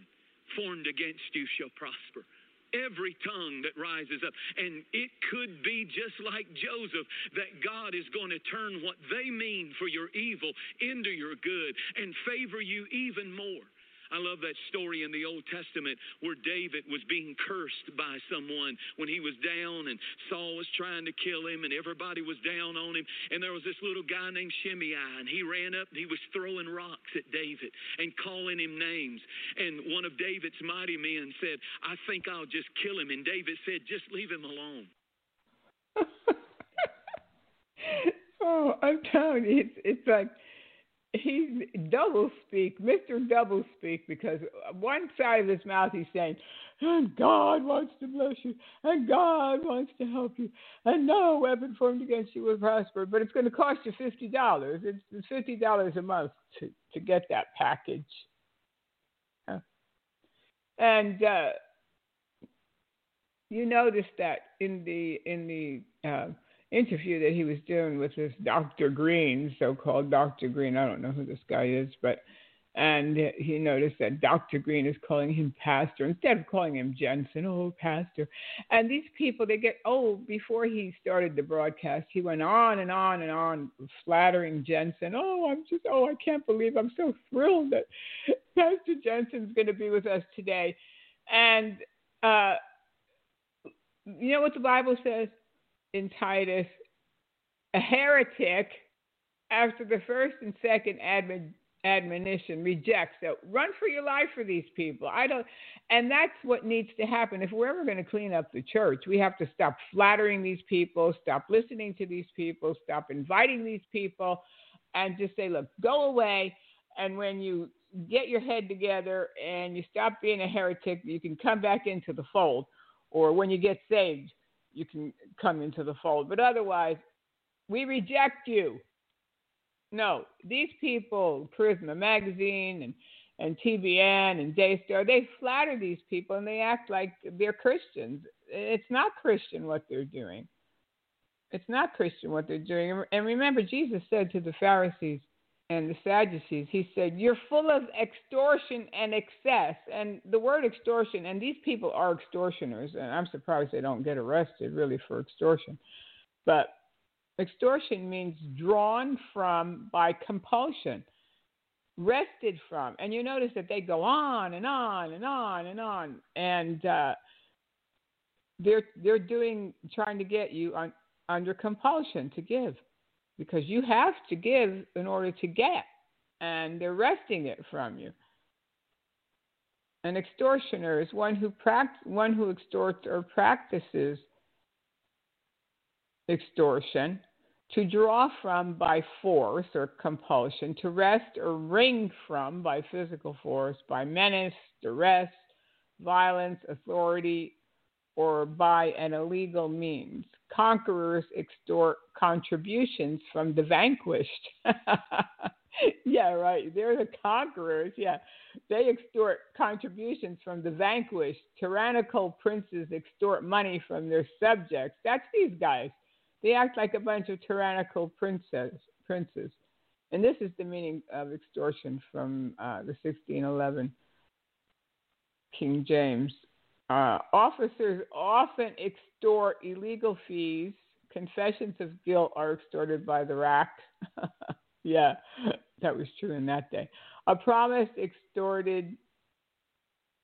formed against you shall prosper every tongue that rises up. And it could be just like Joseph that God is going to turn what they mean for your evil into your good and favor you even more. I love that story in the Old Testament where David was being cursed by someone when he was down and Saul was trying to kill him and everybody was down on him. And there was this little guy named Shimei and he ran up and he was throwing rocks at David and calling him names. And one of David's mighty men said, I think I'll just kill him. And David said, just leave him alone. (laughs) oh, I'm telling you, it's it's like he's double speak, Mr. Double Speak, because one side of his mouth he's saying, and God wants to bless you, and God wants to help you, and no weapon formed against you will prosper, but it's going to cost you fifty dollars. It's, fifty dollars a month to to get that package. And uh, you notice that in the in the uh, interview that he was doing with this Dr. Green, so-called Dr. Green. I don't know who this guy is, but and he noticed that Dr. Green is calling him pastor instead of calling him Jentezen. Oh, pastor! And these people, they get oh. Before he started the broadcast, he went on and on and on flattering Jentezen. Oh, I'm just oh, I can't believe I'm so thrilled that Pastor Jentezen's going to be with us today. And uh, you know what the Bible says? In Titus, a heretic after the first and second admon, admonition rejects. So run for your life for these people. I don't, and that's what needs to happen. If we're ever going to clean up the church, we have to stop flattering these people, stop listening to these people, stop inviting these people, and just say, look, go away. And when you get your head together and you stop being a heretic, you can come back into the fold. Or when you get saved, you can come into the fold. But otherwise, we reject you. No, these people, Charisma Magazine and, and TBN and Daystar, they flatter these people and they act like they're Christians. It's not Christian what they're doing. It's not Christian what they're doing. And remember, Jesus said to the Pharisees, and the Sadducees, he said, You're full of extortion and excess. And the word extortion, and these people are extortioners, and I'm surprised they don't get arrested really for extortion. But extortion means drawn from by compulsion, wrested from. And you notice that they go on and on and on and on. And uh, they're, they're doing, trying to get you on, under compulsion to give because you have to give in order to get, and they're wresting it from you. An extortioner is one who pract- one who extorts or practices extortion to draw from by force or compulsion, to wrest or wring from by physical force, by menace, duress, violence, authority, or by an illegal means. Conquerors extort contributions from the vanquished. (laughs) yeah, right. They're the conquerors. Yeah. They extort contributions from the vanquished. Tyrannical princes extort money from their subjects. That's these guys. They act like a bunch of tyrannical princes. princes. And this is the meaning of extortion from uh, the 1611 King James. Uh, officers often extort illegal fees. Confessions of guilt are extorted by the rack. (laughs) yeah, that was true in that day. A promise extorted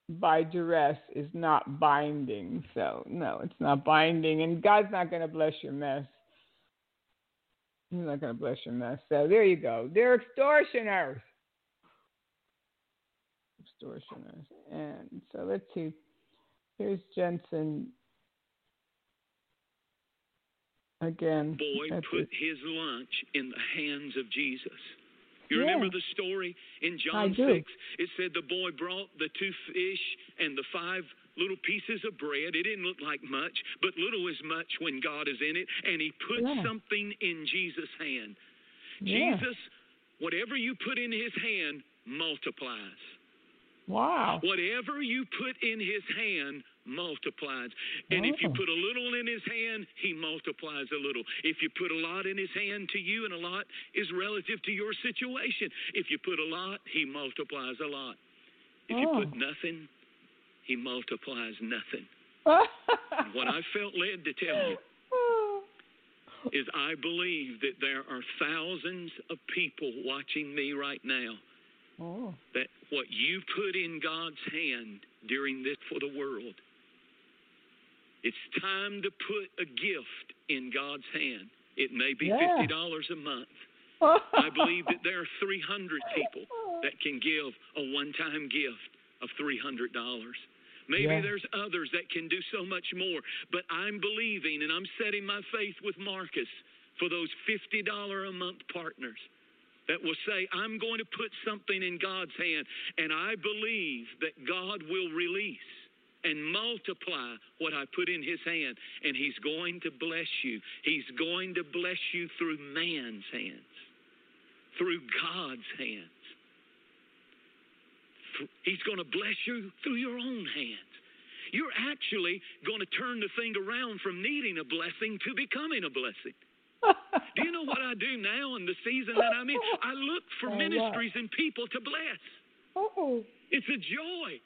by duress is not binding. So, no, it's not binding. And God's not going to bless your mess. He's not going to bless your mess. So, there you go. They're extortioners. Extortioners. And so, let's see. Here's Jentezen again. Boy put it. his lunch in the hands of Jesus. You yeah. remember the story in John 6? It said the boy brought the two fish and the five little pieces of bread. It didn't look like much, but little is much when God is in it. And he put yeah. something in Jesus' hand. Yeah. Jesus, whatever you put in his hand, multiplies. Wow. Whatever you put in his hand multiplies. And oh. if you oh. put a little in his hand, he multiplies a little. If you put a lot in his hand to you, and a lot is relative to your situation. If you put a lot, he multiplies a lot. If oh. you put oh. nothing, he multiplies nothing. (laughs) what I felt led to tell you is I believe that there are thousands of people watching me right now Oh. That what you put in God's hand during this for the world, it's time to put a gift in God's hand. It may be Yeah. fifty dollars a month. (laughs) I believe that there are 300 people that can give a one-time gift of $300. Maybe Yeah. there's others that can do so much more, but I'm believing and I'm setting my faith with Marcus for those $50 a month partners that will say, I'm going to put something in God's hand, and I believe that God will release and multiply what I put in His hand, and He's going to bless you. He's going to bless you through man's hands, through God's hands. He's going to bless you through your own hands. You're actually going to turn the thing around from needing a blessing to becoming a blessing. Do you know what I do now in the season that I'm in? I look for Oh, wow. ministries and people to bless. oh. It's a joy.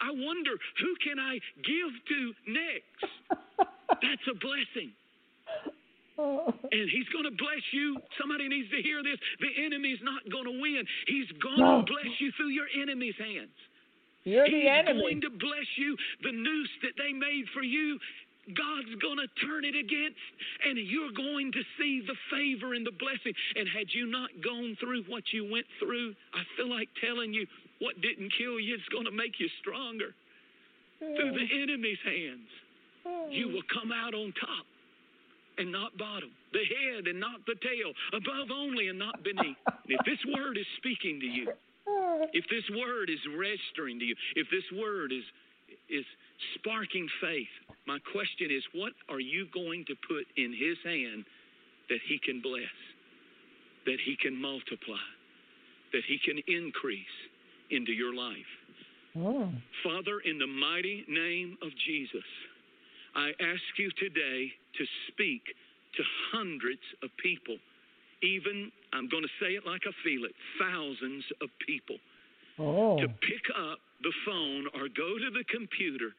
I wonder who can I give to next? (laughs) That's a blessing. oh. And he's going to bless you. Somebody needs to hear this. The enemy's not going to win. He's going No. to bless you through your enemy's hands. You're He's the enemy. going to bless you. The noose that they made for you, God's going to turn it against, and you're going to see the favor and the blessing. And had you not gone through what you went through, I feel like telling you what didn't kill you is going to make you stronger. Through the hmm. enemy's hands, you hmm. will come out on top and not bottom, the head and not the tail, above only and not beneath. If this word is speaking to you, hmm. if this word is registering to you, if this word is is sparking faith, my question is what are you going to put in his hand that he can bless, that he can multiply, that he can increase into your life? Oh. Father, in the mighty name of Jesus, I ask you today to speak to hundreds of people, even, I'm going to say it like I feel it, thousands of people Oh. to pick up the phone or go to the computer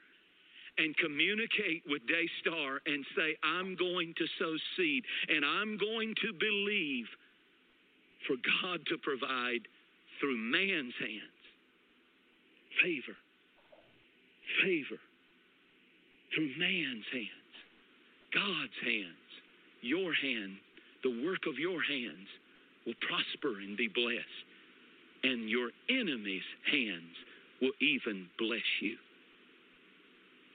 and communicate with Daystar and say, I'm going to sow seed and I'm going to believe for God to provide through man's hands favor, favor through man's hands, God's hands, your hand, the work of your hands will prosper and be blessed and your enemy's hands will even bless you.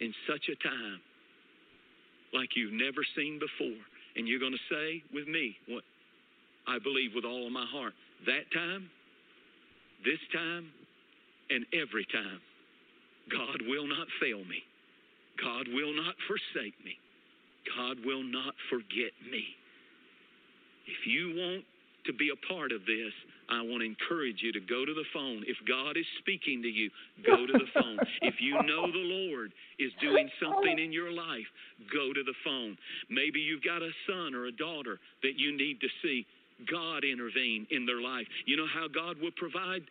In such a time like you've never seen before. And you're going to say with me what I believe with all of my heart. That time, this time, and every time, God will not fail me. God will not forsake me. God will not forget me. If you want to be a part of this, I want to encourage you to go to the phone. If God is speaking to you, go to the phone. If you know the Lord is doing something in your life, go to the phone. Maybe you've got a son or a daughter that you need to see God intervene in their life. You know how God will provide?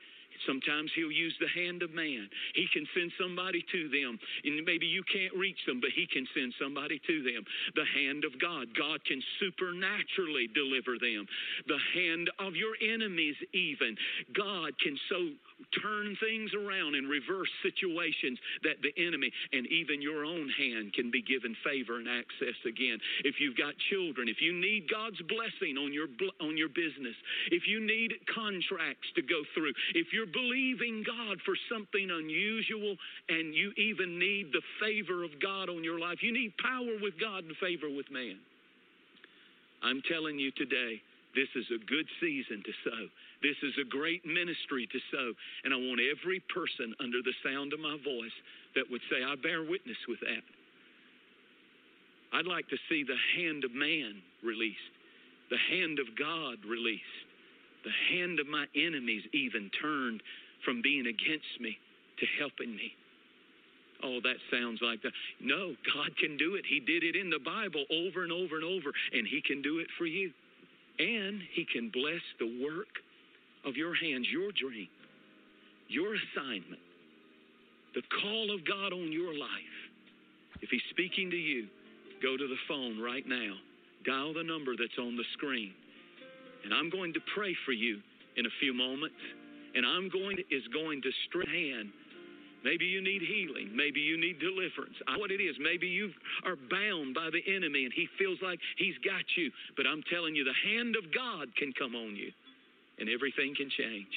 Sometimes he'll use the hand of man. He can send somebody to them. And maybe you can't reach them, but he can send somebody to them. The hand of God. God can supernaturally deliver them. The hand of your enemies, even. God can so turn things around and reverse situations that the enemy and even your own hand can be given favor and access again. If you've got children, if you need God's blessing on your on your business, if you need contracts to go through, if you're believing God for something unusual and you even need the favor of God on your life, you need power with God and favor with man. I'm telling you today, this is a good season to sow. This is a great ministry to sow. And I want every person under the sound of my voice that would say, I bear witness with that. I'd like to see the hand of man released, the hand of God released, the hand of my enemies even turned from being against me to helping me. Oh, that sounds like that. No, God can do it. He did it in the Bible over and over and over, and He can do it for you. And He can bless the work of your hands, your dream, your assignment, the call of God on your life. If He's speaking to you, go to the phone right now. Dial the number that's on the screen. And I'm going to pray for you in a few moments. And I'm going is going to strand. Maybe you need healing. Maybe you need deliverance. I know what it is. Maybe you are bound by the enemy and he feels like he's got you. But I'm telling you, the hand of God can come on you and everything can change.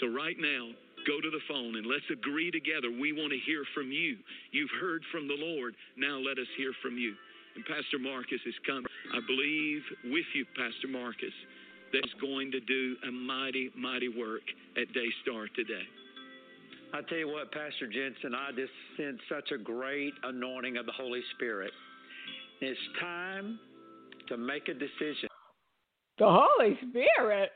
So, right now, go to the phone and let's agree together. We want to hear from you. You've heard from the Lord. Now let us hear from you. And Pastor Marcus is coming. I believe with you, Pastor Marcus, that's going to do a mighty, mighty work at Daystar today. I tell you what, Pastor Jentezen, I just sense such a great anointing of the Holy Spirit. It's time to make a decision. The Holy Spirit?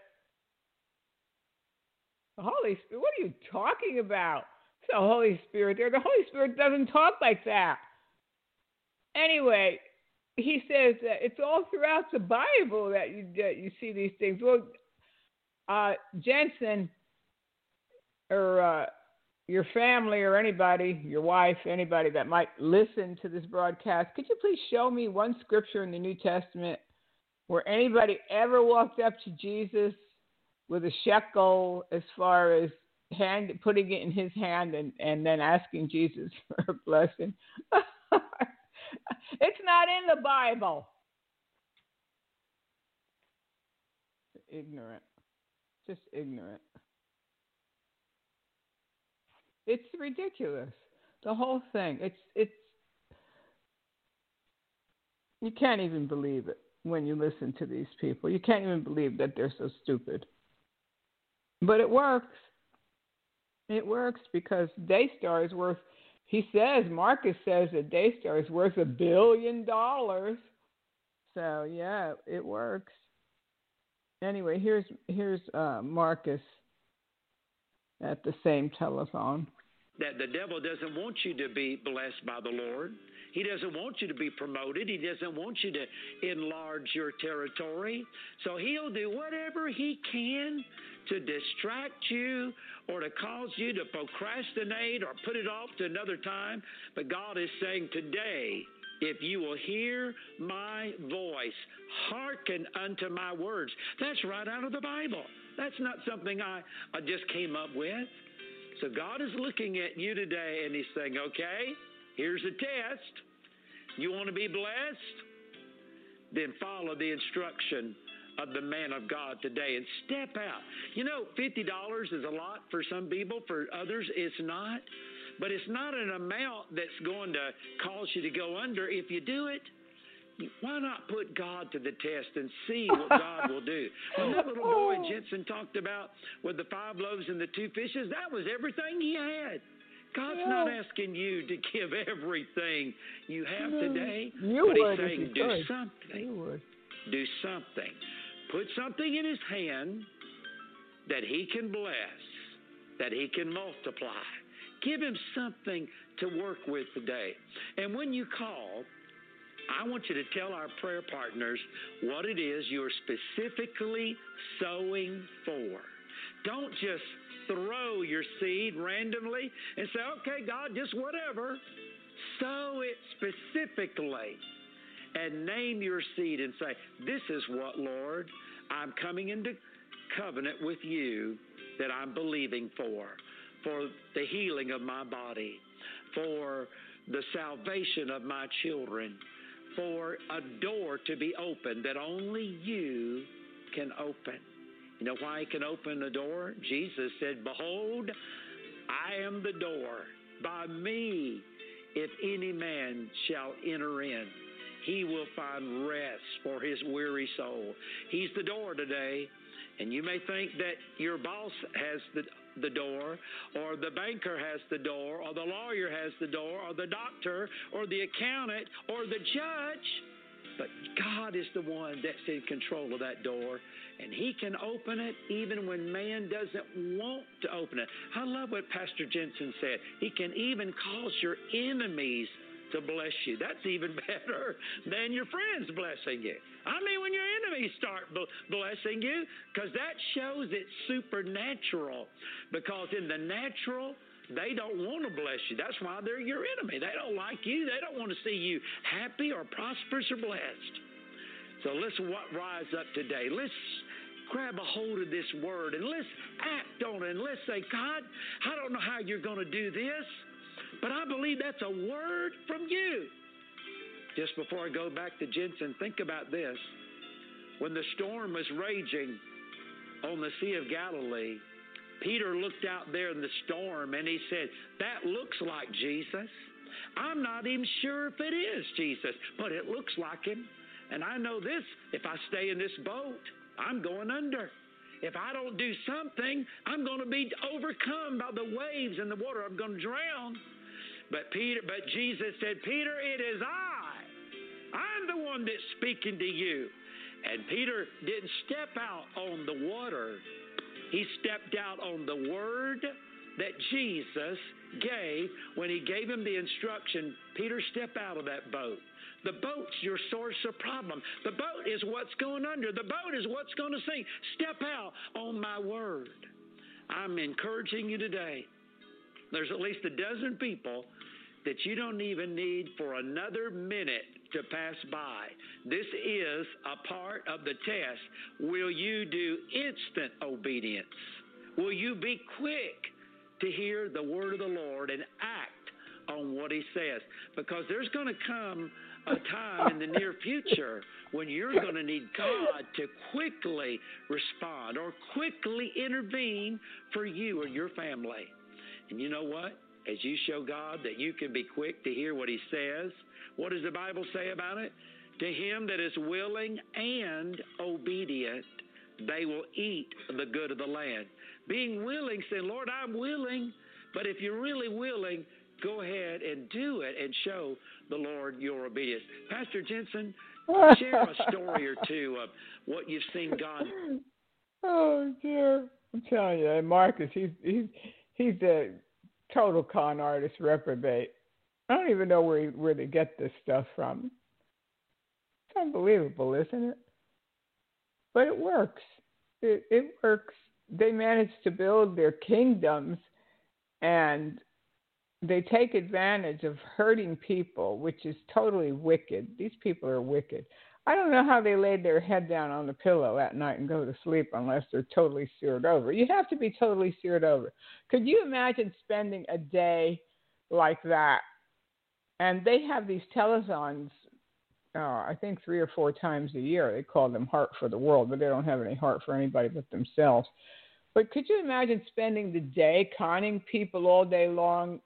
The Holy Spirit? What are you talking about? The Holy Spirit there. The Holy Spirit doesn't talk like that. Anyway, he says that it's all throughout the Bible that you that you see these things. Well, uh, Jentezen or uh, your family or anybody, your wife, anybody that might listen to this broadcast, could you please show me one scripture in the New Testament where anybody ever walked up to Jesus with a shekel as far as hand putting it in his hand and, and then asking Jesus (laughs) for a blessing? (laughs) it's not in the Bible. Ignorant. Just ignorant. It's ridiculous. The whole thing. It's it's you can't even believe it when you listen to these people. You can't even believe that they're so stupid. But it works. It works because Daystar is worth he says, Marcus says that Daystar is worth a billion dollars. So yeah, it works. Anyway, here's here's uh, Marcus at the same telephone. That the devil doesn't want you to be blessed by the Lord. He doesn't want you to be promoted. He doesn't want you to enlarge your territory. So he'll do whatever he can to distract you or to cause you to procrastinate or put it off to another time. But God is saying today, if you will hear my voice, hearken unto my words. That's right out of the Bible. That's not something I, I just came up with. So God is looking at you today and He's saying, okay, here's a test. You want to be blessed? Then follow the instruction of the man of God today and step out. You know, $50 is a lot for some people, for others, it's not. But it's not an amount that's going to cause you to go under. If you do it, why not put God to the test and see what God will do? (laughs) When that little boy Jentezen talked about with the five loaves and the two fishes, that was everything he had. God's yeah. not asking you to give everything you have today, you but He's saying do something. Do something. Put something in his hand that he can bless, that he can multiply. Give him something to work with today. And when you call, I want you to tell our prayer partners what it is you're specifically sowing for. Don't just throw your seed randomly and say, okay, God, just whatever. Sow it specifically and name your seed and say, This is what, Lord, I'm coming into covenant with you that I'm believing for, for the healing of my body, for the salvation of my children, for a door to be opened that only you can open. You know why he can open the door? Jesus said, Behold, I am the door. By me, if any man shall enter in he will find rest for his weary soul. He's the door today. And you may think that your boss has the, the door, or the banker has the door, or the lawyer has the door, or the doctor, or the accountant, or the judge. But God is the one that's in control of that door, and He can open it even when man doesn't want to open it. I love what Pastor Jentezen said. He can even cause your enemies to bless you. That's even (laughs) better than your friends blessing you. I mean, when your enemies start blessing you, because that shows it's supernatural. Because in the natural, they don't want to bless you. That's why they're your enemy. They don't like you. They don't want to see you happy or prosperous or blessed. So let's rise up today. Let's grab a hold of this word and let's act on it and let's say, God, I don't know how you're going to do this, but I believe that's a word from you. Just before I go back to Jentezen, think about this. When the storm was raging on the Sea of Galilee, Peter looked out there in the storm and he said, That looks like Jesus. I'm not even sure if it is Jesus, but it looks like him. And I know this if I stay in this boat, I'm going under. If I don't do something, I'm going to be overcome by the waves and the water. I'm going to drown. But Peter, but Jesus said, Peter, it is I. I'm the one that's speaking to you. And Peter didn't step out on the water. He stepped out on the word that Jesus gave when he gave him the instruction, Peter, step out of that boat. The boat's your source of problem. The boat is what's going under. The boat is what's going to sink. Step out on my word. I'm encouraging you today. There's at least a dozen people that you don't even need for another minute to pass by. This is a part of the test. Will you do instant obedience? Will you be quick to hear the word of the Lord and act on what he says? Because there's going to come a time in the near future when you're going to need God to quickly respond or quickly intervene for you or your family. And you know what? As you show God that you can be quick to hear what He says, what does the Bible say about it? To him that is willing and obedient, they will eat the good of the land. Being willing, saying, Lord, I'm willing, but if you're really willing, go ahead and do it and show the Lord your obedience. Pastor Jentezen, (laughs) share a story or two of what you've seen God. Oh dear, I'm telling you, Marcus, he's he's he's a total con artist reprobate. I don't even know where he, where they get this stuff from. It's unbelievable, isn't it? But it works. It it works. They manage to build their kingdoms and they take advantage of hurting people, which is totally wicked. These people are wicked. I don't know how they laid their head down on the pillow at night and go to sleep unless they're totally seared over. You have to be totally seared over. Could you imagine spending a day like that? And they have these telethons, uh, I think three or four times a year. They call them Heart for the World, but they don't have any heart for anybody but themselves. But could you imagine spending the day conning people all day long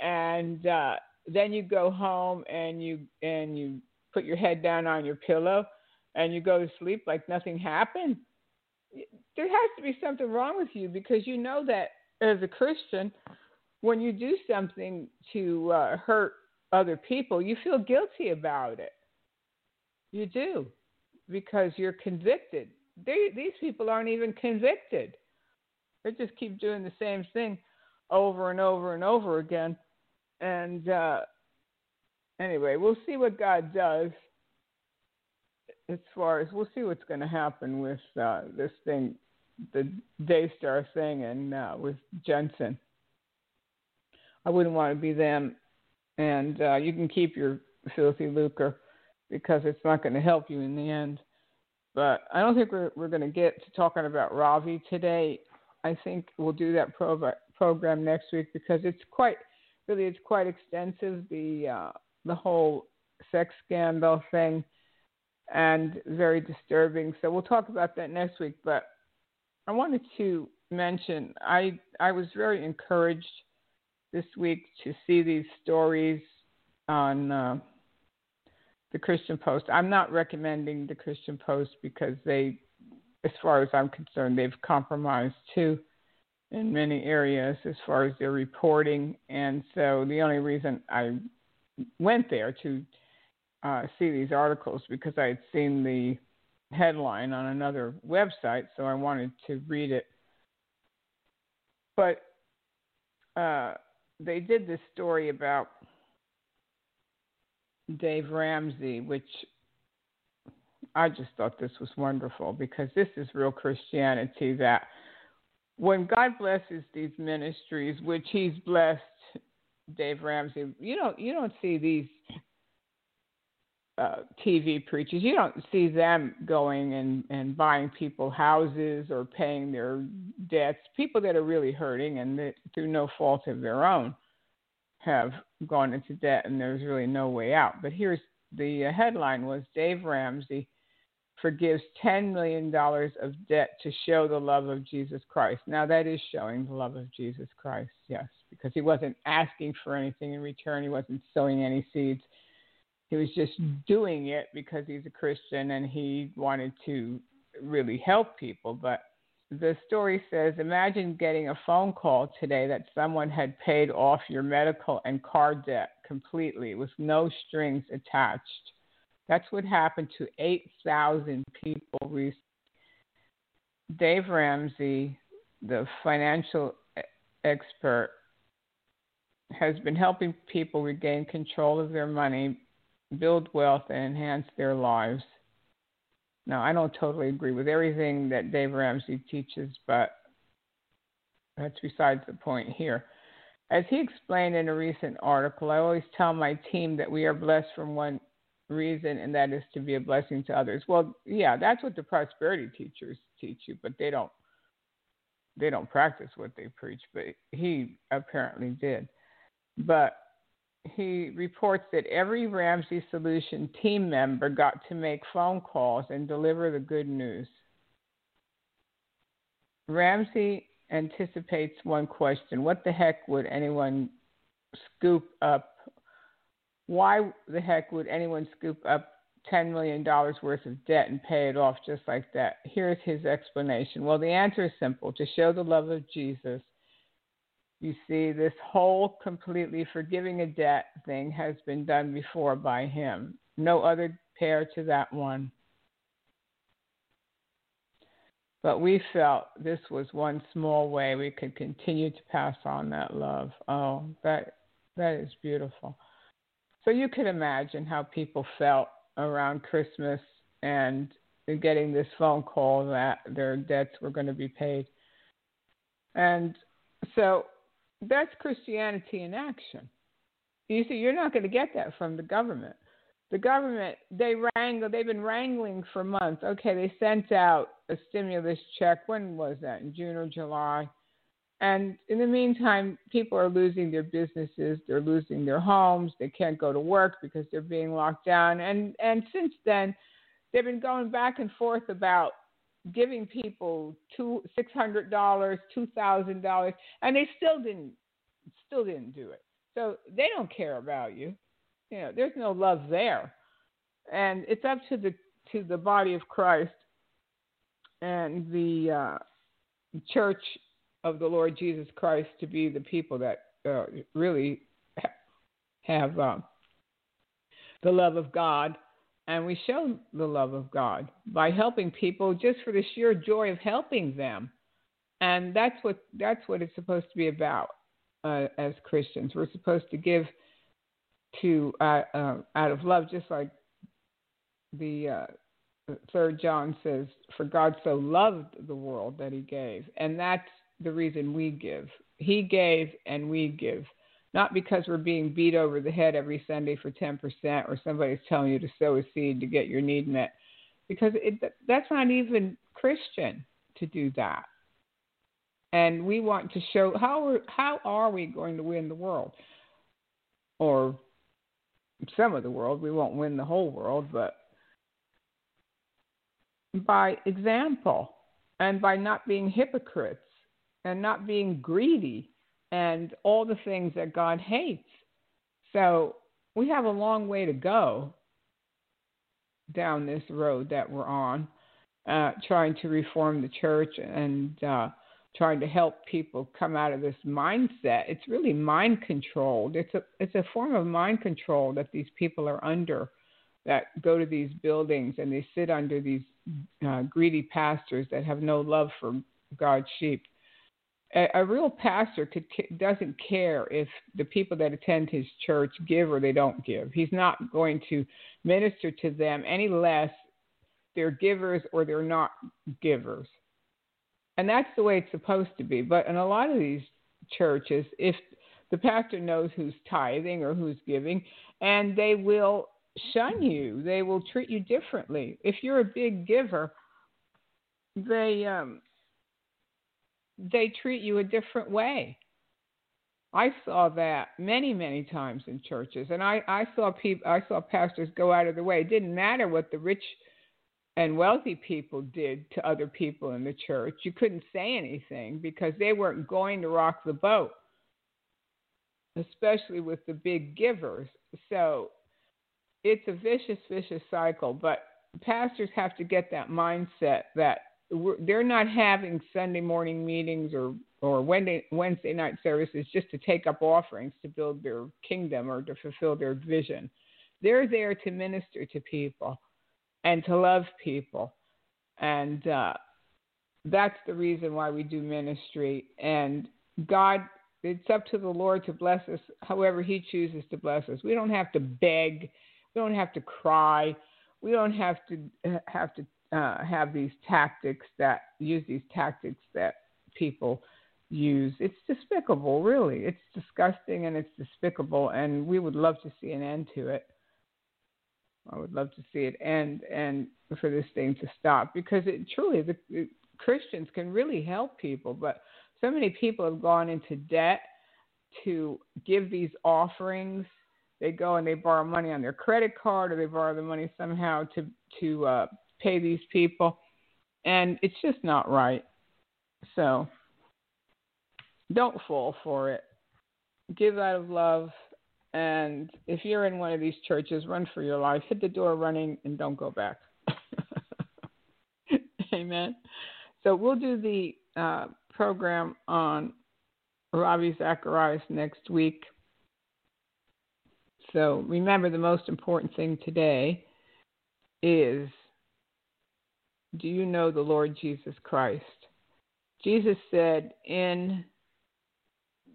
and uh, then you go home and you and you put your head down on your pillow and you go to sleep like nothing happened. There has to be something wrong with you because you know that as a Christian, when you do something to uh, hurt other people, you feel guilty about it. You do because you're convicted. They, these people aren't even convicted. They just keep doing the same thing over and over and over again and uh, anyway, we'll see what God does. As far as we'll see what's going to happen with uh, this thing, the Daystar thing, and uh, with Jentezen. I wouldn't want to be them, and uh, you can keep your filthy lucre because it's not going to help you in the end. But I don't think we're we're going to get to talking about Ravi today. I think we'll do that pro- program next week because it's quite really it's quite extensive. The uh, the whole sex scandal thing, and very disturbing. So we'll talk about that next week. But I wanted to mention I I was very encouraged this week to see these stories on uh, the Christian Post. I'm not recommending the Christian Post because they, as far as I'm concerned, they've compromised too in many areas as far as their reporting. And so the only reason I went there to uh, see these articles because I had seen the headline on another website, so I wanted to read it. But uh, they did this story about Dave Ramsey, which I just thought this was wonderful because this is real Christianity that when God blesses these ministries, which He's blessed Dave Ramsey, you don't you don't see these uh, TV preachers. You don't see them going and, and buying people houses or paying their debts. People that are really hurting and that, through no fault of their own have gone into debt and there's really no way out. But here's the headline was Dave Ramsey forgives $10 million of debt to show the love of Jesus Christ. Now, that is showing the love of Jesus Christ, yes, because he wasn't asking for anything in return, he wasn't sowing any seeds. He was just doing it because he's a Christian and he wanted to really help people. But the story says imagine getting a phone call today that someone had paid off your medical and car debt completely with no strings attached. That's what happened to 8,000 people. recently. Dave Ramsey, the financial expert, has been helping people regain control of their money, build wealth, and enhance their lives. Now, I don't totally agree with everything that Dave Ramsey teaches, but that's besides the point here. As he explained in a recent article, I always tell my team that we are blessed from one reason, and that is to be a blessing to others. Well, yeah, that's what the prosperity teachers teach you, but they don't they don't practice what they preach. But he apparently did. But he reports that every Ramsey Solution team member got to make phone calls and deliver the good news. Ramsey anticipates one question What the heck would anyone scoop up? Why the heck would anyone scoop up $10 million worth of debt and pay it off just like that? Here's his explanation. Well, the answer is simple to show the love of Jesus you see, this whole completely forgiving a debt thing has been done before by him. No other pair to that one. But we felt this was one small way we could continue to pass on that love. Oh, that that is beautiful. So you can imagine how people felt around Christmas and getting this phone call that their debts were going to be paid. And so that's Christianity in action. You see, you're not going to get that from the government. The government, they wrangle, they've been wrangling for months. Okay, they sent out a stimulus check. When was that? In June or July? And in the meantime, people are losing their businesses, they're losing their homes, they can't go to work because they're being locked down. And and since then, they've been going back and forth about giving people two six hundred dollars, two thousand dollars, and they still didn't still didn't do it. So they don't care about you. You know, there's no love there, and it's up to the to the body of Christ and the uh, church of the Lord Jesus Christ to be the people that uh, really have uh, the love of God and we show the love of God by helping people just for the sheer joy of helping them. And that's what that's what it's supposed to be about uh, as Christians. We're supposed to give to uh, uh, out of love, just like the uh, Third John says, "For God so loved the world that He gave," and that's the reason we give. He gave, and we give not because we're being beat over the head every Sunday for 10% or somebody's telling you to sow a seed to get your need met, because it, that's not even Christian to do that. And we want to show how are, how are we going to win the world, or some of the world. We won't win the whole world, but by example and by not being hypocrites and not being greedy and all the things that God hates. So we have a long way to go down this road that we're on, uh, trying to reform the church and uh, trying to help people come out of this mindset. It's really mind controlled. It's a it's a form of mind control that these people are under. That go to these buildings and they sit under these uh, greedy pastors that have no love for God's sheep a, a real pastor could doesn't care if the people that attend his church give or they don't give. He's not going to minister to them any less they're givers or they're not givers. And that's the way it's supposed to be. But in a lot of these churches, if the pastor knows who's tithing or who's giving, and they will shun you. They will treat you differently. If you're a big giver, they um, they treat you a different way. I saw that many, many times in churches, and I, I saw people, I saw pastors go out of the way. It didn't matter what the rich and wealthy people did to other people in the church. You couldn't say anything because they weren't going to rock the boat, especially with the big givers. So it's a vicious, vicious cycle. But pastors have to get that mindset that they're not having Sunday morning meetings or or Wednesday Wednesday night services just to take up offerings to build their kingdom or to fulfill their vision. They're there to minister to people and to love people, and uh, that's the reason why we do ministry. And God, it's up to the Lord to bless us however He chooses to bless us. We don't have to beg. We don't have to cry. We don't have to have to uh, have these tactics that use these tactics that people use. It's despicable, really. It's disgusting and it's despicable, and we would love to see an end to it. I would love to see it end and for this thing to stop because it truly the, Christians can really help people, but so many people have gone into debt to give these offerings. They go and they borrow money on their credit card, or they borrow the money somehow to to uh, pay these people, and it's just not right. So don't fall for it. Give out of love. And if you're in one of these churches, run for your life. Hit the door running and don't go back. (laughs) Amen. So we'll do the uh, program on Ravi Zacharias next week. So remember, the most important thing today is do you know the Lord Jesus Christ? Jesus said in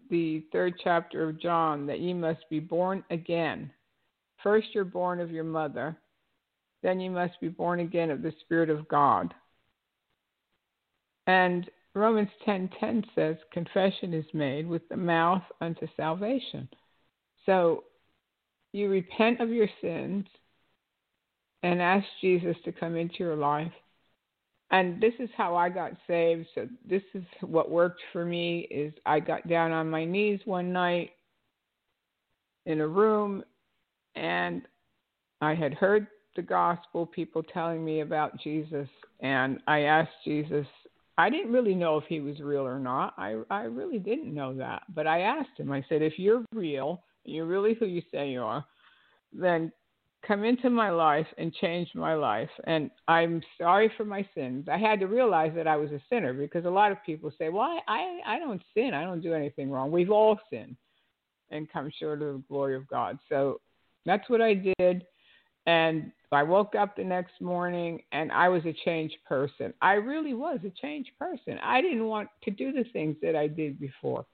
the third chapter of John that ye must be born again. First, you're born of your mother, then you must be born again of the Spirit of God. And Romans 10:10 says, "Confession is made with the mouth unto salvation." So you repent of your sins and ask Jesus to come into your life and this is how I got saved. So this is what worked for me is I got down on my knees one night in a room and I had heard the gospel, people telling me about Jesus, and I asked Jesus. I didn't really know if he was real or not. I I really didn't know that, but I asked him. I said, "If you're real, you're really who you say you are, then come into my life and change my life. And I'm sorry for my sins. I had to realize that I was a sinner because a lot of people say, well, I, I don't sin. I don't do anything wrong. We've all sinned and come short of the glory of God. So that's what I did. And I woke up the next morning and I was a changed person. I really was a changed person. I didn't want to do the things that I did before.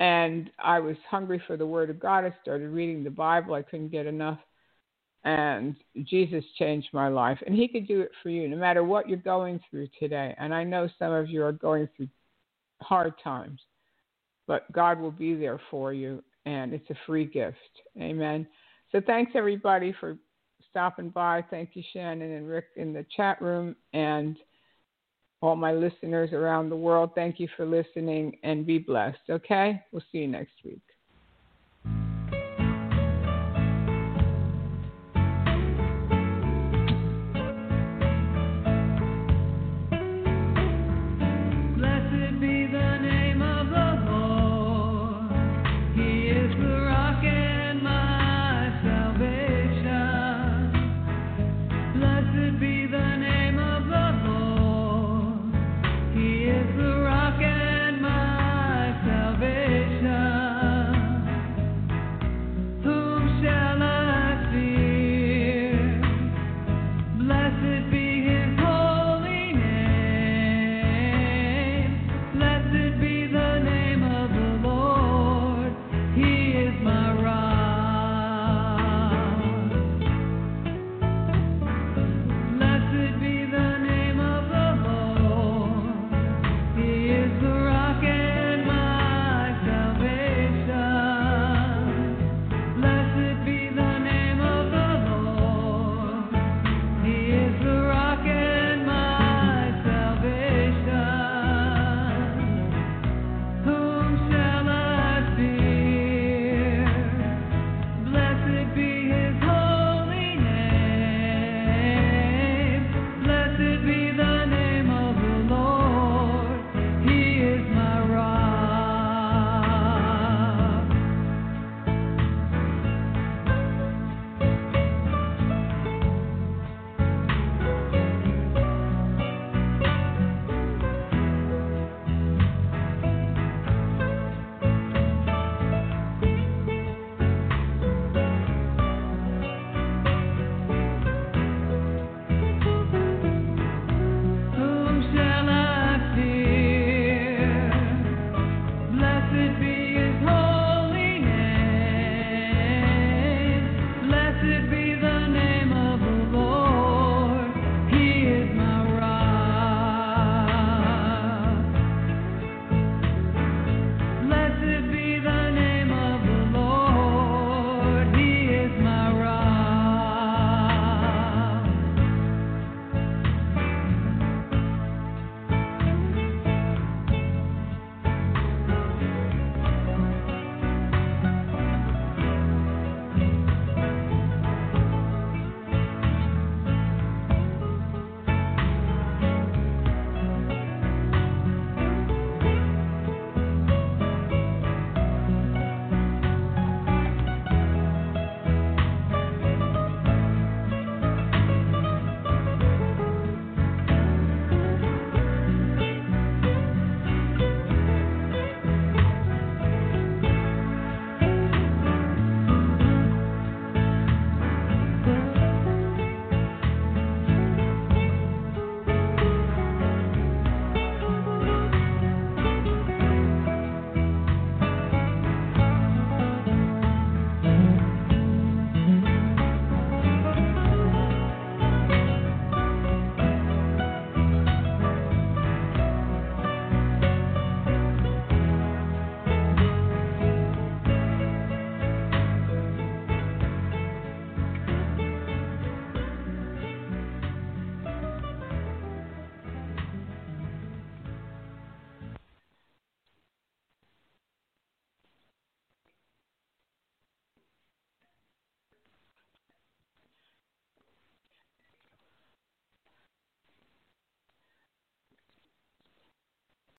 And I was hungry for the Word of God. I started reading the Bible. I couldn't get enough and Jesus changed my life. And He could do it for you no matter what you're going through today. And I know some of you are going through hard times, but God will be there for you, and it's a free gift. Amen. So thanks, everybody, for stopping by. Thank you, Shannon and Rick, in the chat room. And all my listeners around the world, thank you for listening and be blessed. Okay? We'll see you next week.